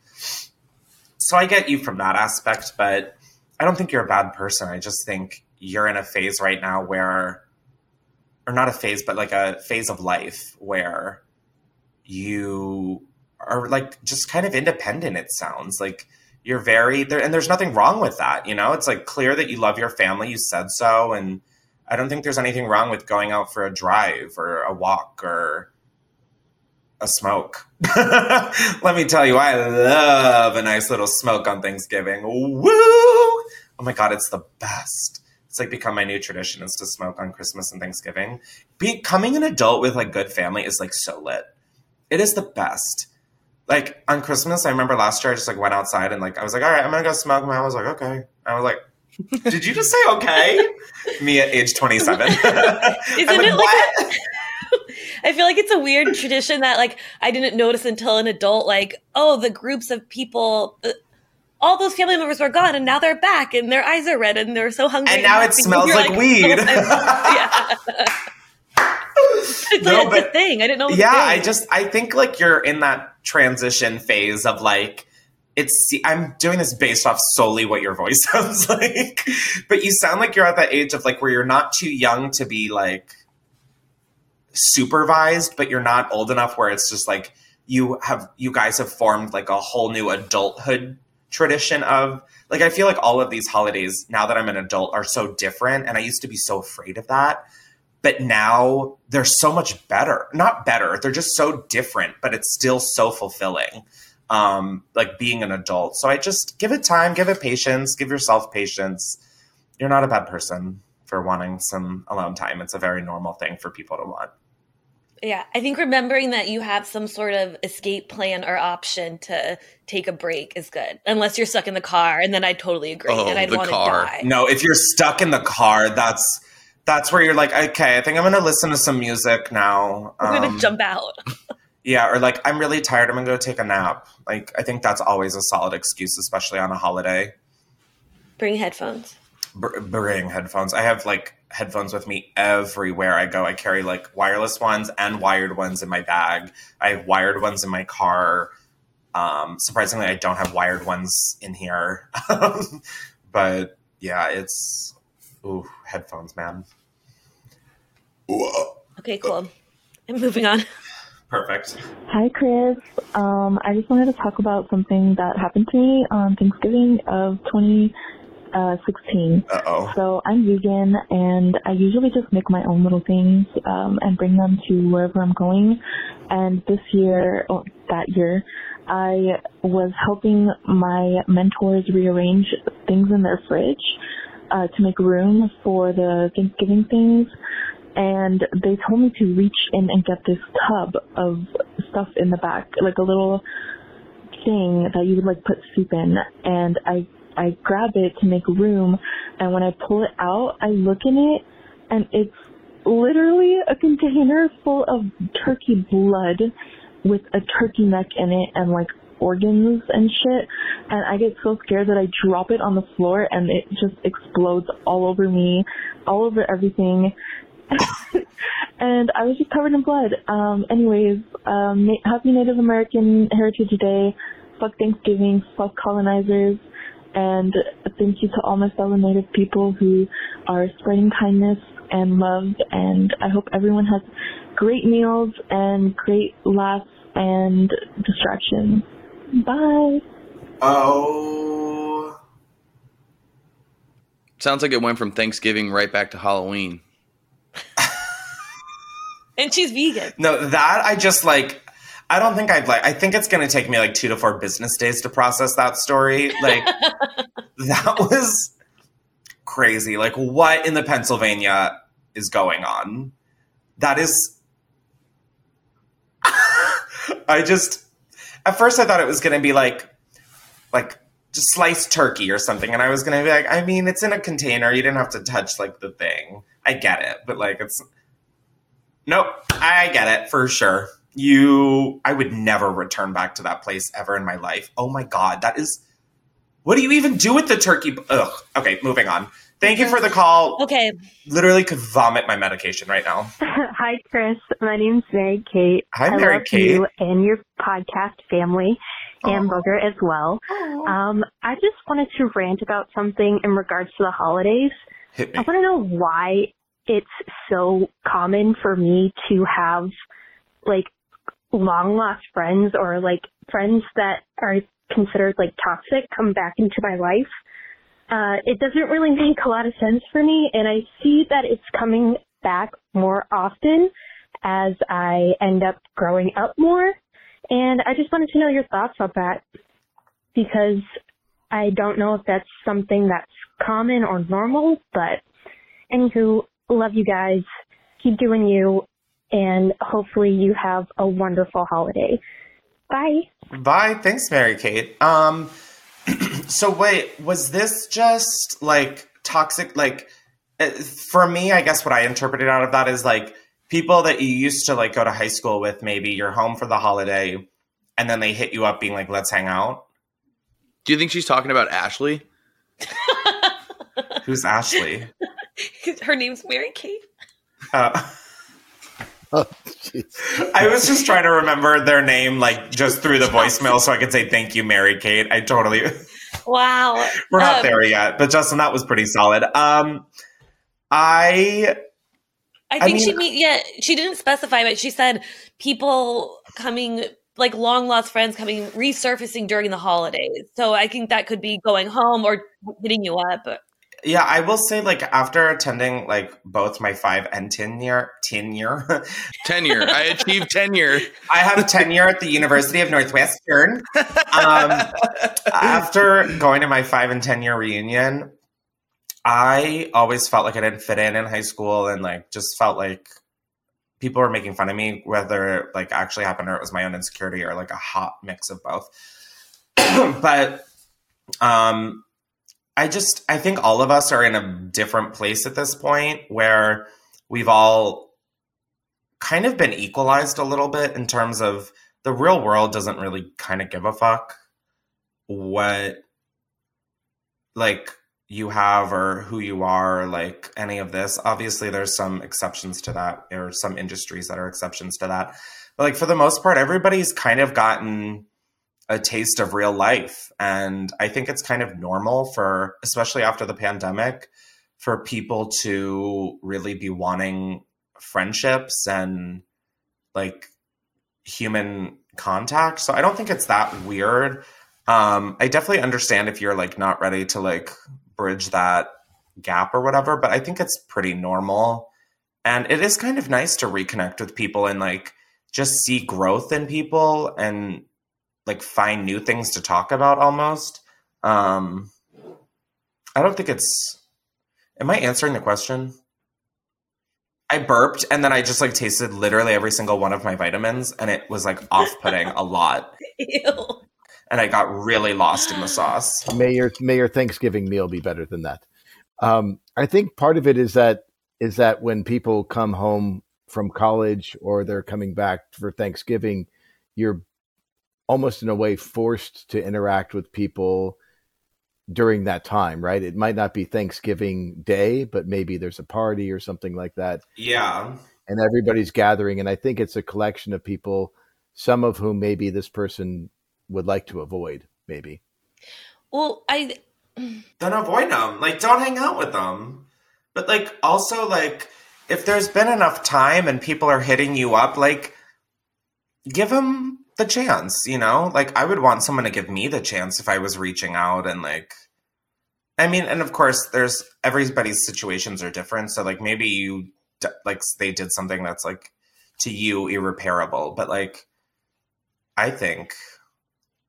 So I get you from that aspect, but I don't think you're a bad person. I just think you're in a phase right now where or not a phase, but like a phase of life where you are like just kind of independent it sounds. Like you're very there and there's nothing wrong with that you know? It's like clear that you love your family you said so and i don't think there's anything wrong with going out for a drive or a walk or a smoke. Let me tell you i love a nice little smoke on thanksgiving. Woo! Oh my god it's the best. It's like become my new tradition is to smoke on christmas and thanksgiving. Becoming an adult with like good family is like so lit. It is the best like on Christmas, I remember last year I just like went outside and like I was like, all right, I'm gonna go smoke. My mom was like, okay. I was like, did you just say okay? Me at age 27. Isn't I'm it like what? I feel like it's a weird tradition that like I didn't notice until an adult. Like, oh, the groups of people, uh, all those family members were gone, and now they're back, and their eyes are red, and they're so hungry. And now it smells You're like weed. oh, yeah. it's, No, a, it's a but- thing. I didn't know. A yeah. I just I think like you're in that transition phase of like it's I'm doing this based off solely what your voice sounds like. But you sound like you're at that age of like where you're not too young to be like supervised, but you're not old enough where it's just like you have you guys have formed like a whole new adulthood tradition of like I feel like all of these holidays now that I'm an adult are so different and I used to be so afraid of that but now they're so much better not better they're just so different but it's still so fulfilling um like being an adult so i just give it time give it patience give yourself patience you're not a bad person for wanting some alone time it's a very normal thing for people to want Yeah, I think remembering that you have some sort of escape plan or option to take a break is good. Unless you're stuck in the car, and then I totally agree, Oh, and I'd the want to car. die. no if you're stuck in the car that's that's where you're like okay i think i'm gonna listen to some music now I'm gonna Um, jump out. Yeah, or like I'm really tired. I'm gonna go take a nap. Like I think that's always a solid excuse, especially on a holiday. Bring headphones. Br- bring headphones. I have like headphones with me everywhere I go. I carry like wireless ones and wired ones in my bag. I have wired ones in my car. Um, surprisingly, I don't have wired ones in here. but yeah, it's ooh headphones, man. Whoa. Okay, cool. I'm moving on. Perfect. Hi, Chris. Um, I just wanted to talk about something that happened to me on Thanksgiving of 2016. Uh oh. So I'm vegan, and I usually just make my own little things um, and bring them to wherever I'm going. And this year, oh, that year, I was helping my mentors rearrange things in their fridge uh, to make room for the Thanksgiving things. And they told me to reach in and get this tub of stuff in the back, like a little thing that you would like put soup in. And I I grab it to make room, and when I pull it out, I look in it, and it's literally a container full of turkey blood with a turkey neck in it and like organs and shit. And I get so scared that I drop it on the floor and it just explodes all over me, all over everything. and I was just covered in blood. Um, anyways, um, happy Native American Heritage Day. Fuck Thanksgiving. Fuck colonizers. And thank you to all my fellow Native people who are spreading kindness and love. And I hope everyone has great meals and great laughs and distractions. Bye. Oh. Sounds like it went from Thanksgiving right back to Halloween. And she's vegan. No, that I just like. I don't think I'd like. I think it's going to take me like two to four business days to process that story. Like that was crazy. Like what in the Pennsylvania is going on? That is. I just at first I thought it was going to be like like just sliced turkey or something, and I was going to be like, I mean, it's in a container. You didn't have to touch like the thing. I get it, but like it's Nope, I get it for sure. You, I would never return back to that place ever in my life. Oh my god, that is. What do you even do with the turkey? Ugh. Okay, moving on. Thank you for the call. Okay, Literally could vomit my medication right now. Hi, Chris. My name's Mary Kate. Hi, I Mary Kate. you and your podcast family and Aw. Booger as well. Um, I just wanted to rant about something in regards to the holidays. Hit I want to know why it's so common for me to have like long lost friends or like friends that are considered like toxic come back into my life. Uh, it doesn't really make a lot of sense for me, and I see that it's coming back more often as I end up growing up more. And I just wanted to know your thoughts on that because I don't know if that's something that's common or normal, but anywho, love you guys. Keep doing you, and hopefully you have a wonderful holiday. Bye. Bye. Thanks, Mary Kate. Um, so wait, was this just like toxic? Like, uh, for me, I guess what I interpreted out of that is like people that you used to like go to high school with, maybe you're home for the holiday and then they hit you up being like, let's hang out. Do you think she's talking about Ashley? Who's Ashley? Her name's Mary Kate. Uh, Oh, jeez. I was just trying to remember their name, like just through the voicemail, so I could say thank you, Mary Kate. I totally, Wow. we're not Um, there yet, but Justin, that was pretty solid. Um, I I I think she mean- mean yeah, she didn't specify, but she said people coming like long lost friends coming resurfacing during the holidays. So I think that could be going home or hitting you up. Yeah, I will say, like, after attending like both my five and tenure, tenure, Tenure. I achieved tenure. I have tenure at the University of Northwestern. Um, after going to my five and ten year reunion, I always felt like I didn't fit in in high school, and like just felt like people were making fun of me, whether it, like actually happened or it was my own insecurity or like a hot mix of both. but um I just I think all of us are in a different place at this point where we've all kind of been equalized a little bit in terms of the real world doesn't really kind of give a fuck what like you have or who you are or like any of this. Obviously there's some exceptions to that or some industries that are exceptions to that. But like for the most part everybody's kind of gotten a taste of real life. And I think it's kind of normal for, especially after the pandemic, for people to really be wanting friendships and like human contact. So I don't think it's that weird. Um, I definitely understand if you're like not ready to like bridge that gap or whatever, but I think it's pretty normal. And it is kind of nice to reconnect with people and like just see growth in people and like find new things to talk about almost. Um I don't think it's am I answering the question? I burped and then I just like tasted literally every single one of my vitamins and it was like off-putting a lot Ew. and I got really lost in the sauce. may your may your Thanksgiving meal be better than that. Um, I think part of it is that is that when people come home from college or they're coming back for Thanksgiving, you're almost in a way forced to interact with people during that time, right? It might not be Thanksgiving Day, but maybe there's a party or something like that Yeah. and everybody's gathering and i think it's a collection of people some of whom maybe this person would like to avoid maybe Well, I Then avoid them. Like don't hang out with them. But like also like if there's been enough time and people are hitting you up like give them the chance, you know? Like I would want someone to give me the chance if I was reaching out and like I mean, and of course there's everybody's situations are different, so like maybe you like they did something that's like to you irreparable, but like I think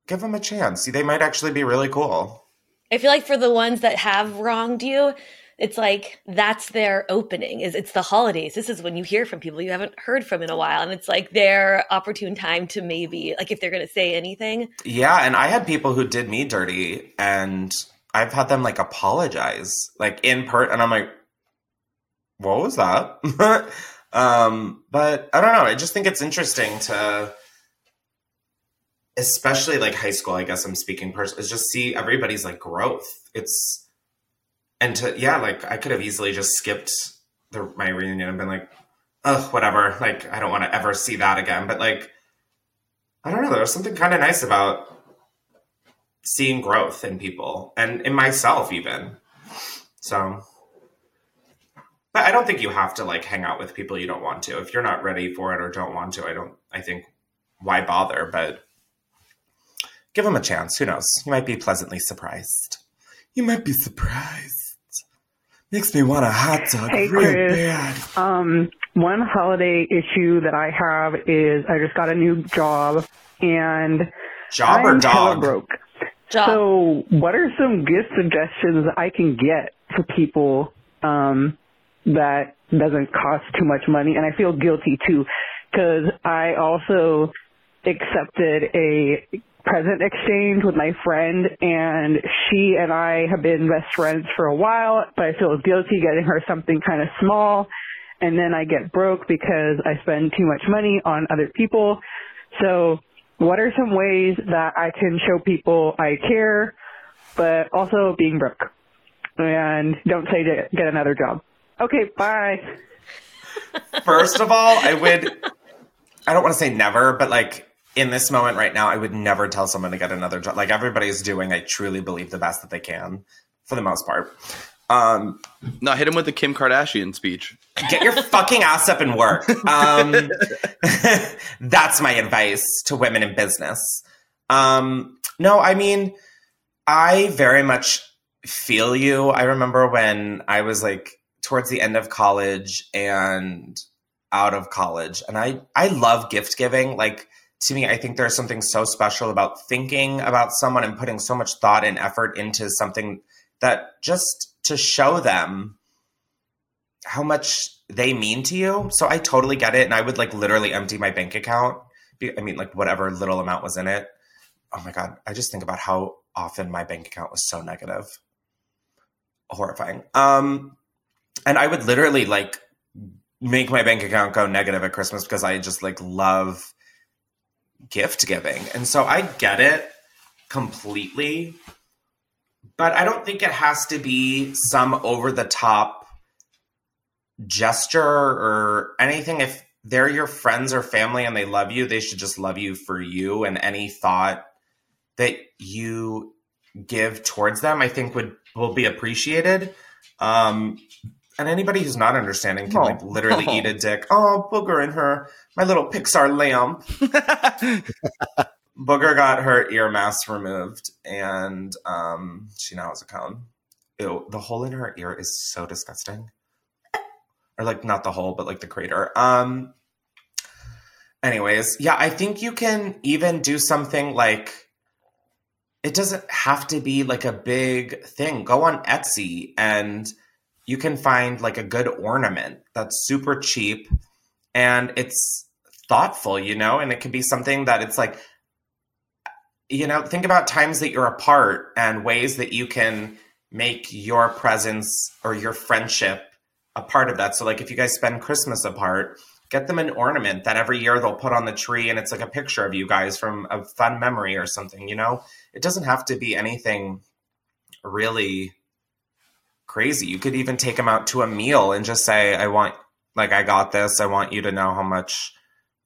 give them a chance. They might actually be really cool. I feel like for the ones that have wronged you, it's like that's their opening. Is it's the holidays. This is when you hear from people you haven't heard from in a while, and it's like their opportune time to maybe like if they're going to say anything. Yeah, and I had people who did me dirty, and I've had them like apologize, like in part, and I'm like, what was that? um, but I don't know. I just think it's interesting to, especially like high school. I guess I'm speaking person is just see everybody's like growth. It's and to yeah, like I could have easily just skipped the my reunion and been like, oh, whatever. Like I don't want to ever see that again. But like, I don't know. There was something kind of nice about seeing growth in people and in myself even so but i don't think you have to like hang out with people you don't want to if you're not ready for it or don't want to i don't i think why bother but give them a chance who knows you might be pleasantly surprised you might be surprised makes me want a hot dog Hey, real Chris. bad Um, one holiday issue that I have is I just got a new job and job or I'm hella dog broke. Job. So, what are some gift suggestions I can get for people um, that doesn't cost too much money? And I feel guilty too because I also accepted a present exchange with my friend, and she and I have been best friends for a while. But I feel guilty getting her something kind of small. and then I get broke because I spend too much money on other people. So what are some ways that I can show people I care, but also being broke? And don't say to get another job. Okay, bye. First of all, I would, I don't want to say never, but like in this moment right now, I would never tell someone to get another job. Like everybody is doing, I truly believe the best that they can for the most part. Um, No, hit him with the Kim Kardashian speech. get your fucking ass up and work. Um, that's my advice to women in business. Um, no, I mean, I very much feel you. I remember when I was like towards the end of college and out of college, and I I love gift giving. Like to me, I think there's something so special about thinking about someone and putting so much thought and effort into something that just to show them how much they mean to you. So I totally get it. And I would like literally empty my bank account. I mean, like whatever little amount was in it. Oh my God. I just think about how often my bank account was so negative. Horrifying. Um, and I would literally like make my bank account go negative at Christmas because I just like love gift giving. And so I get it completely. But I don't think it has to be some over the top gesture or anything. If they're your friends or family and they love you, they should just love you for you. And any thought that you give towards them, I think would will be appreciated. Um, and anybody who's not understanding can like Oh. literally eat a dick. Oh, booger in her, my little Pixar lamp. Booger got her ear mask removed, and um, she now has a cone. Ew, the hole in her ear is so disgusting. Or like not the hole, but like the crater. Um. Anyways, yeah, I think you can even do something like. It doesn't have to be like a big thing. Go on Etsy and you can find like a good ornament that's super cheap and it's thoughtful, you know, and it could be something that it's like you know, think about times that you're apart and ways that you can make your presence or your friendship a part of that. So, like, if you guys spend Christmas apart, get them an ornament that every year they'll put on the tree and it's like a picture of you guys from a fun memory or something, you know? It doesn't have to be anything really crazy. You could even take them out to a meal and just say, I want, like, I got this. I want you to know how much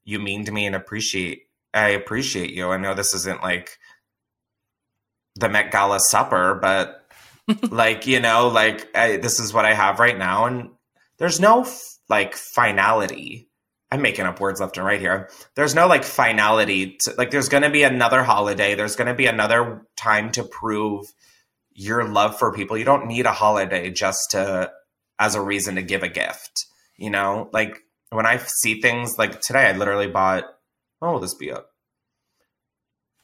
you mean to me and appreciate I appreciate you. I know this isn't like the Met Gala supper, but like, you know, like I, this is what I have right now. And there's no f- like finality. I'm making up words left and right here. There's no like finality. To, like, there's going to be another holiday. There's going to be another time to prove your love for people. You don't need a holiday just to, as a reason to give a gift. You know, like when I see things like today, I literally bought when will this be up?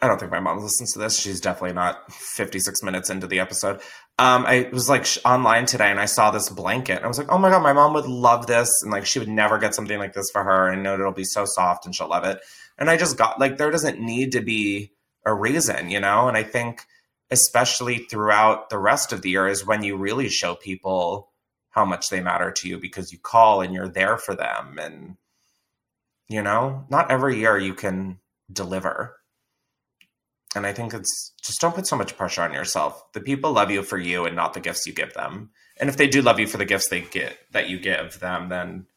I don't think my mom listens to this. She's definitely not 56 minutes into the episode. Um, I was like sh- online today and I saw this blanket. I was like, oh my God, my mom would love this. And like, she would never get something like this for her. And know it'll be so soft and she'll love it. And I just got like, there doesn't need to be a reason, you know? And I think, especially throughout the rest of the year, is when you really show people how much they matter to you because you call and you're there for them. And, you know, not every year you can deliver. And I think it's just don't put so much pressure on yourself. The people love you for you and not the gifts you give them. And if they do love you for the gifts they get that you give them, then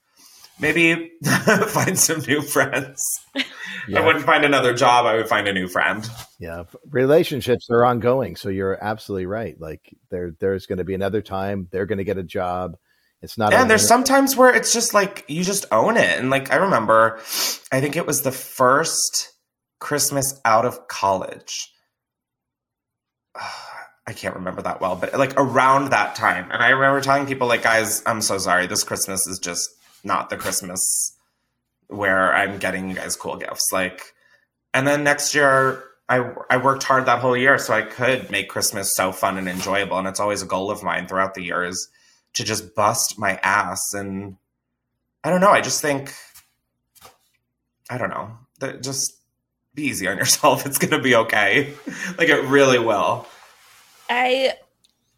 maybe find some new friends. I wouldn't find another job, I would find a new friend. Yeah, relationships are ongoing, so you're absolutely right. Like there, there's going to be another time they're going to get a job. It's not. and a- there's sometimes where it's just like you just own it and like i remember i think it was the first christmas out of college i can't remember that well but like around that time and i remember telling people like guys i'm so sorry this christmas is just not the christmas where i'm getting you guys cool gifts. Like and then next year I, I worked hard that whole year so I could make Christmas so fun and enjoyable. And it's always a goal of mine throughout the years to just bust my ass. And i don't know. I just think i don't know. That just be easy on yourself. It's gonna be okay. Like it really will. I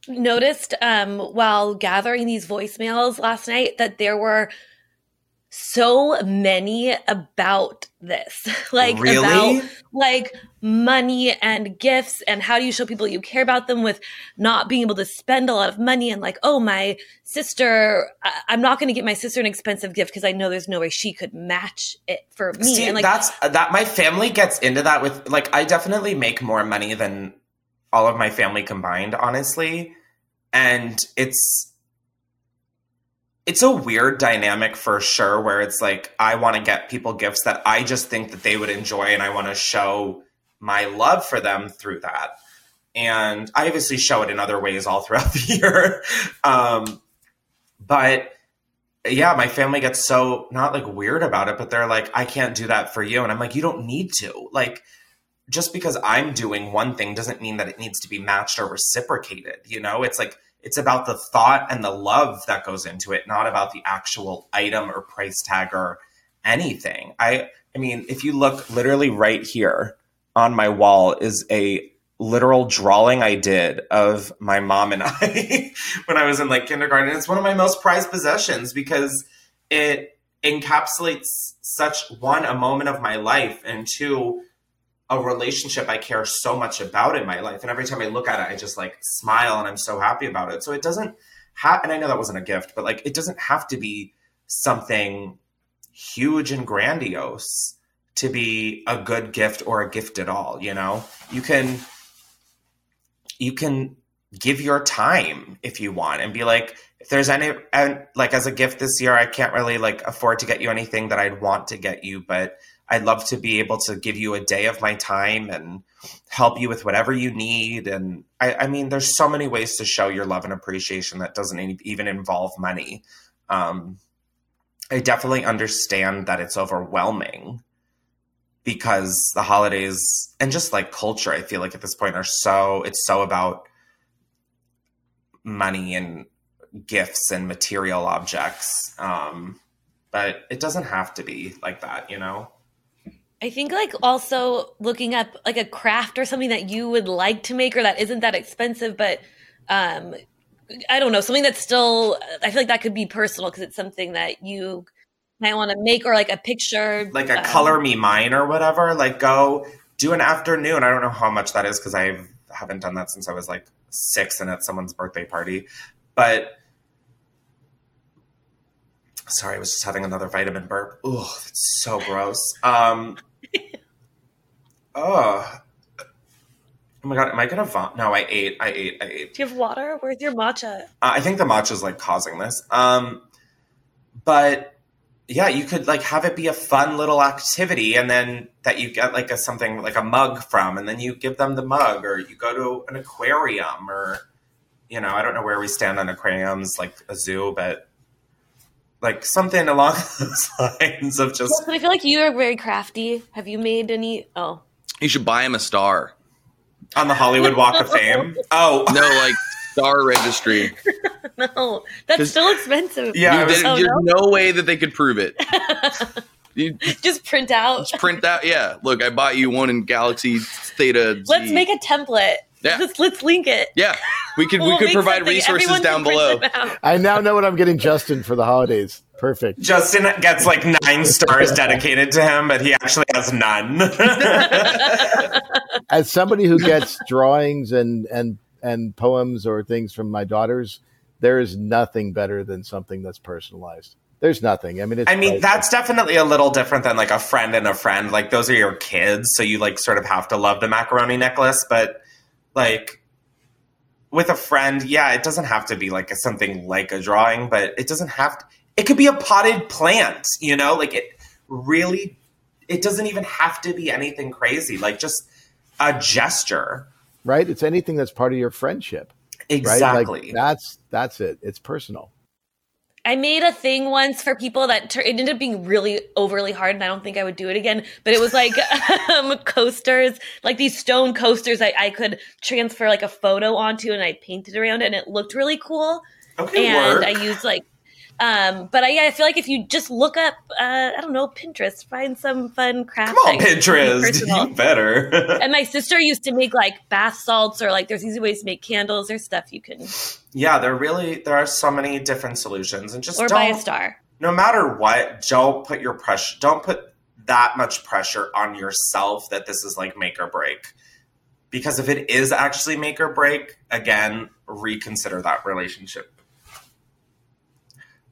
noticed um, while gathering these voicemails last night that there were so many about this like Really? about like money and gifts and how do you show people you care about them with not being able to spend a lot of money and like oh my sister I- i'm not going to get my sister an expensive gift because i know there's no way she could match it for me See, and like that's that my family gets into that with like I definitely make more money than all of my family combined, honestly. And it's it's a weird dynamic for sure where it's like I want to get people gifts that I just think that they would enjoy and I want to show my love for them through that. And I obviously show it in other ways all throughout the year. Um, but yeah, my family gets so not like weird about it, but they're like, I can't do that for you. And I'm like, you don't need to. Like, just because I'm doing one thing doesn't mean that it needs to be matched or reciprocated. You know, it's like, it's about the thought and the love that goes into it, not about the actual item or price tag or anything. I, I mean, if you look literally right here on my wall is a literal drawing I did of my mom and I when I was in like kindergarten. It's one of my most prized possessions because it encapsulates such one a moment of my life and two a relationship I care so much about in my life. And every time I look at it, I just like smile and I'm so happy about it. So it doesn't have, and I know that wasn't a gift, but like it doesn't have to be something huge and grandiose to be a good gift or a gift at all. You know, you can, you can give your time if you want and be like, if there's any, and like as a gift this year, I can't really like afford to get you anything that I'd want to get you, but I'd love to be able to give you a day of my time and help you with whatever you need. And I, I mean, there's so many ways to show your love and appreciation that doesn't even involve money. Um, I definitely understand that it's overwhelming because the holidays and just like culture, I feel like at this point are so, it's so about money and gifts and material objects. Um, but it doesn't have to be like that, you know? I think like also looking up like a craft or something that you would like to make or that isn't that expensive, but um I don't know, something that's still I feel like that could be personal because it's something that you might want to make or like a picture like a um, color me mine or whatever like go do an afternoon. I don't know how much that is because i haven't done that since i was like six and at someone's birthday party but sorry i was just having another vitamin burp. Oh it's so gross. Um oh oh my god am i gonna vomit no i ate i ate i ate Do you have water? Where's your matcha? uh, I think the matcha is like causing this. Um, but yeah, you could like have it be a fun little activity, and then that you get like a something like a mug from, and then you give them the mug, or you go to an aquarium, or you know, I don't know where we stand on aquariums, like a zoo, but like something along those lines of just But I feel like you are very crafty. Have you made any? Oh, You should buy him a star. on the Hollywood Walk of Fame. Oh, No, like star registry. no, that's still expensive. Yeah, You- was- Oh, there's no way that they could prove it. You Just print out. just print out. Yeah, look, I bought you one in Galaxy Theta. Let's make a template. Yeah. Let's, let's link it. Yeah, we could we We'll could provide resources Everyone down below. I now know what I'm getting Justin for the holidays. Perfect. Justin gets like nine stars dedicated to him, but he actually has none. As somebody who gets drawings and and and poems or things from my daughters, there is nothing better than something that's personalized. There's nothing. I mean, it's I mean, like- that's definitely a little different than like a friend and a friend. Like those are your kids, so you like sort of have to love the macaroni necklace. But like with a friend, yeah, it doesn't have to be like a, something like a drawing, but it doesn't have to. It could be a potted plant, you know. Like it really, it doesn't even have to be anything crazy. Like just a gesture. right. It's anything that's part of your friendship. Right. Exactly. Like that's that's it. It's personal. I made a thing once for people that tur- it ended up being really overly hard, and I don't think I would do it again. But it was like um, coasters, like these stone coasters I, I could transfer like a photo onto, and I painted around it, and it looked really cool. okay, and work. I used like, um, but I, yeah, I feel like if you just look up, uh, I don't know, Pinterest, find some fun craft. Come on, that can be Pinterest, you better. and my sister used to make like bath salts, or like there's easy ways to make candles. There's stuff you can, yeah, there really there are so many different solutions, and just or buy a star. no matter what, don't put your pressure, don't put that much pressure on yourself that this is like make or break. Because if it is actually make or break, again, reconsider that relationship.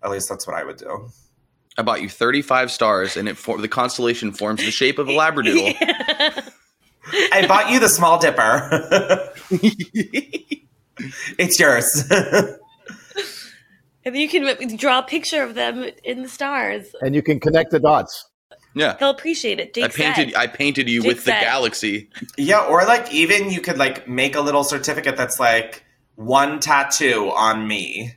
At least that's what I would do. I bought you 35 stars, and it for- the constellation forms the shape of a labradoodle. I bought you the small dipper. it's yours. and you can draw a picture of them in the stars. And you can connect the dots. Yeah, They'll appreciate it. Jake I painted. said. I painted you Jake with the galaxy. yeah, or like even you could like make a little certificate that's like one tattoo on me.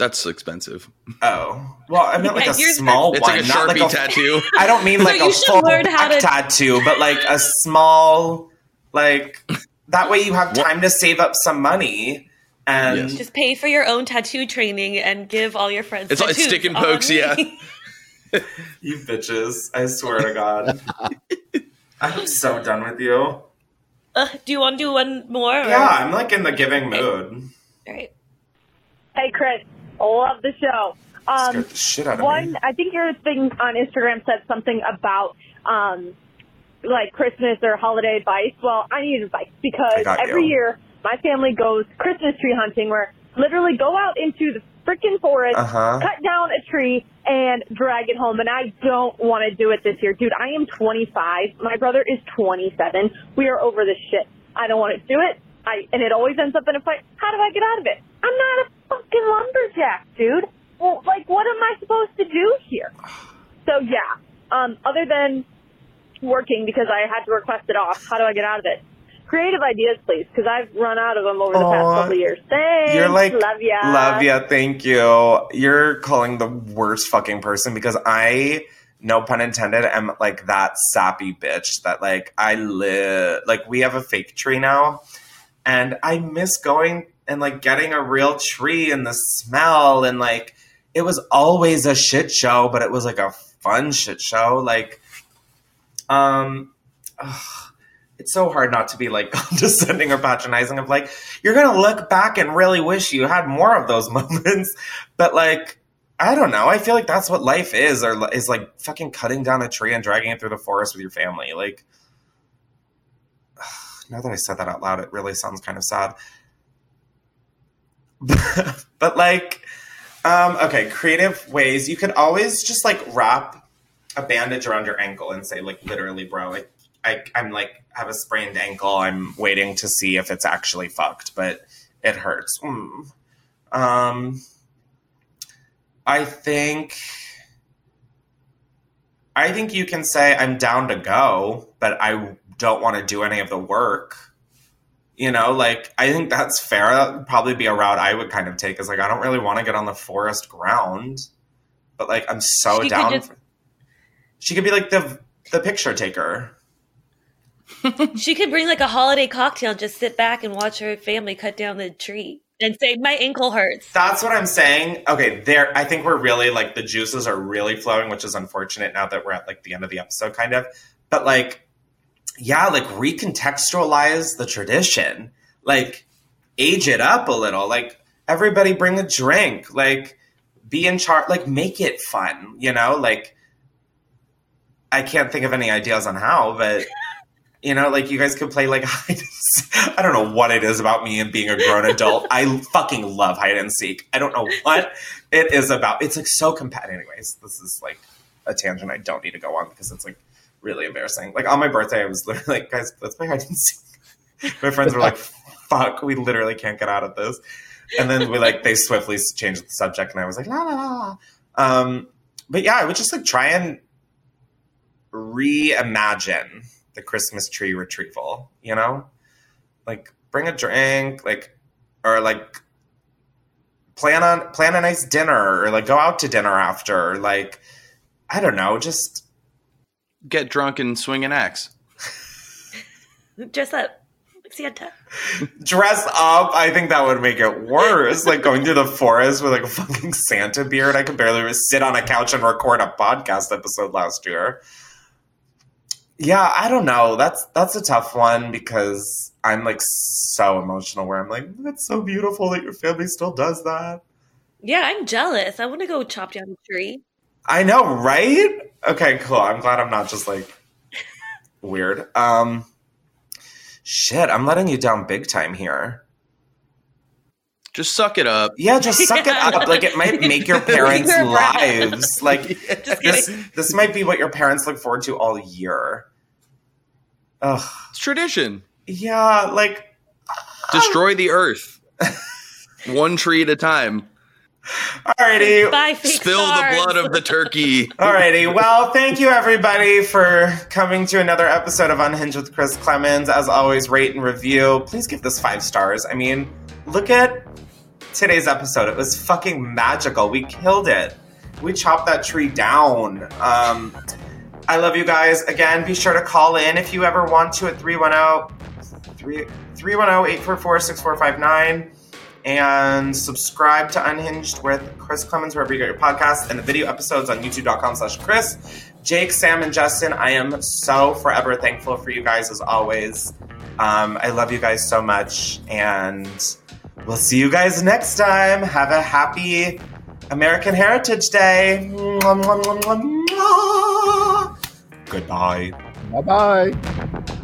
That's expensive. Oh. Well, I meant like Yeah, a yours- small It's one, like a not sharpie like a tattoo. I don't mean like you a full learn how back to- tattoo, but like a small, like that way you have time to save up some money. And Yes. Just pay for your own tattoo training and give all your friends. It's like stick and on pokes, yeah. you bitches, I swear to God, I'm so done with you. Uh, do you want to do one more? or- Yeah, I'm like in the giving mood. All right. Hey, Chris. Love the show. Um, Scared the shit out of one, me. I think your thing on Instagram said something about um, like Christmas or holiday advice. Well, I need advice because every you. year my family goes Christmas tree hunting, where literally go out into the freaking forest, Uh-huh. cut down a tree, and drag it home. And I don't want to do it this year, dude. I am 25. My brother is 27. We are over this shit. I don't want to do it. I and it always ends up in a fight. How do I get out of it? I'm not a fucking lumberjack, dude. Well, like, what am I supposed to do here? So yeah. Um, other than working because I had to request it off, how do I get out of it? Creative ideas, please, because I've run out of them over the Aw, past couple of years. Thanks. You're like love ya. Love ya, thank you. You're calling the worst fucking person because I, no pun intended, am like that sappy bitch that like I live like we have a fake tree now, and I miss going and like getting a real tree and the smell and like it was always a shit show, but it was like a fun shit show. Like, um. ugh, it's so hard not to be like condescending or patronizing of like you're gonna look back and really wish you had more of those moments but like i don't know i feel like that's what life is or is like fucking cutting down a tree and dragging it through the forest with your family like now that i said that out loud it really sounds kind of sad but like um okay creative ways you could always just like wrap a bandage around your ankle and say like literally bro like I, I'm like have a sprained ankle. I'm waiting to see if it's actually fucked, but it hurts. Mm. Um, I think, I think you can say I'm down to go, but I don't want to do any of the work. You know, like I think that's fair. That would probably be a route I would kind of take. Is like I don't really want to get on the forest ground, but like I'm so She could down. just- for- she could be like the the picture taker. She could bring like a holiday cocktail, and just sit back and watch her family cut down the tree and say, My ankle hurts. That's what I'm saying. Okay, there. I think we're really like the juices are really flowing, which is unfortunate now that we're at like the end of the episode, kind of. But like, yeah, like recontextualize the tradition, like age it up a little. Like everybody bring a drink, like be in charge, like make it fun. You know, like I can't think of any ideas on how, but you know, like you guys could play like hide and seek. I don't know what it is about me and being a grown adult. I fucking love hide and seek. I don't know what it is about. It's like so competitive. Anyways, this is like a tangent I don't need to go on because it's like really embarrassing. Like on my birthday, I was literally like, guys, let's play hide and seek. My friends were like, fuck, we literally can't get out of this. And then we like, they swiftly changed the subject and I was like, la la la. Um, but yeah, I would just like try and reimagine the Christmas tree retrieval, you know? Like bring a drink, like or like plan on plan a nice dinner or like go out to dinner after, like I don't know, just Get drunk and swing an axe. Dress up like Santa. dress up. I think that would make it worse. like going through the forest with like a fucking Santa beard. I could barely sit on a couch and record a podcast episode last year. Yeah, I don't know. That's that's a tough one because I'm like so emotional where I'm like, that's so beautiful that your family still does that. Yeah, I'm jealous. I want to go chop down a tree. I know, right? Okay, cool. I'm glad I'm not just like weird. Um shit, I'm letting you down big time here. Just suck it up. Yeah, just suck it up. Like it might make your parents' lives. Like Just this this might be what your parents look forward to all year. Ugh. It's tradition. Yeah, like Destroy the earth. One tree at a time. Alrighty. Bye, fake Spill the blood of the turkey. Alrighty. Well, thank you everybody for coming to another episode of Unhinged with Chris Klemens. As always, rate and review. Please give this five stars. I mean, look at today's episode. It was fucking magical. We killed it. We chopped that tree down. Um, I love you guys. Again, be sure to call in if you ever want to at 310 844 6459 and subscribe to Unhinged with Chris Klemens wherever you get your podcasts and the video episodes on youtube.com slash Chris. Jake, Sam, and Justin, I am so forever thankful for you guys as always. Um, I love you guys so much and we'll see you guys next time. Have a happy American Heritage Day. Mwah, mwah, mwah. Goodbye. Bye bye.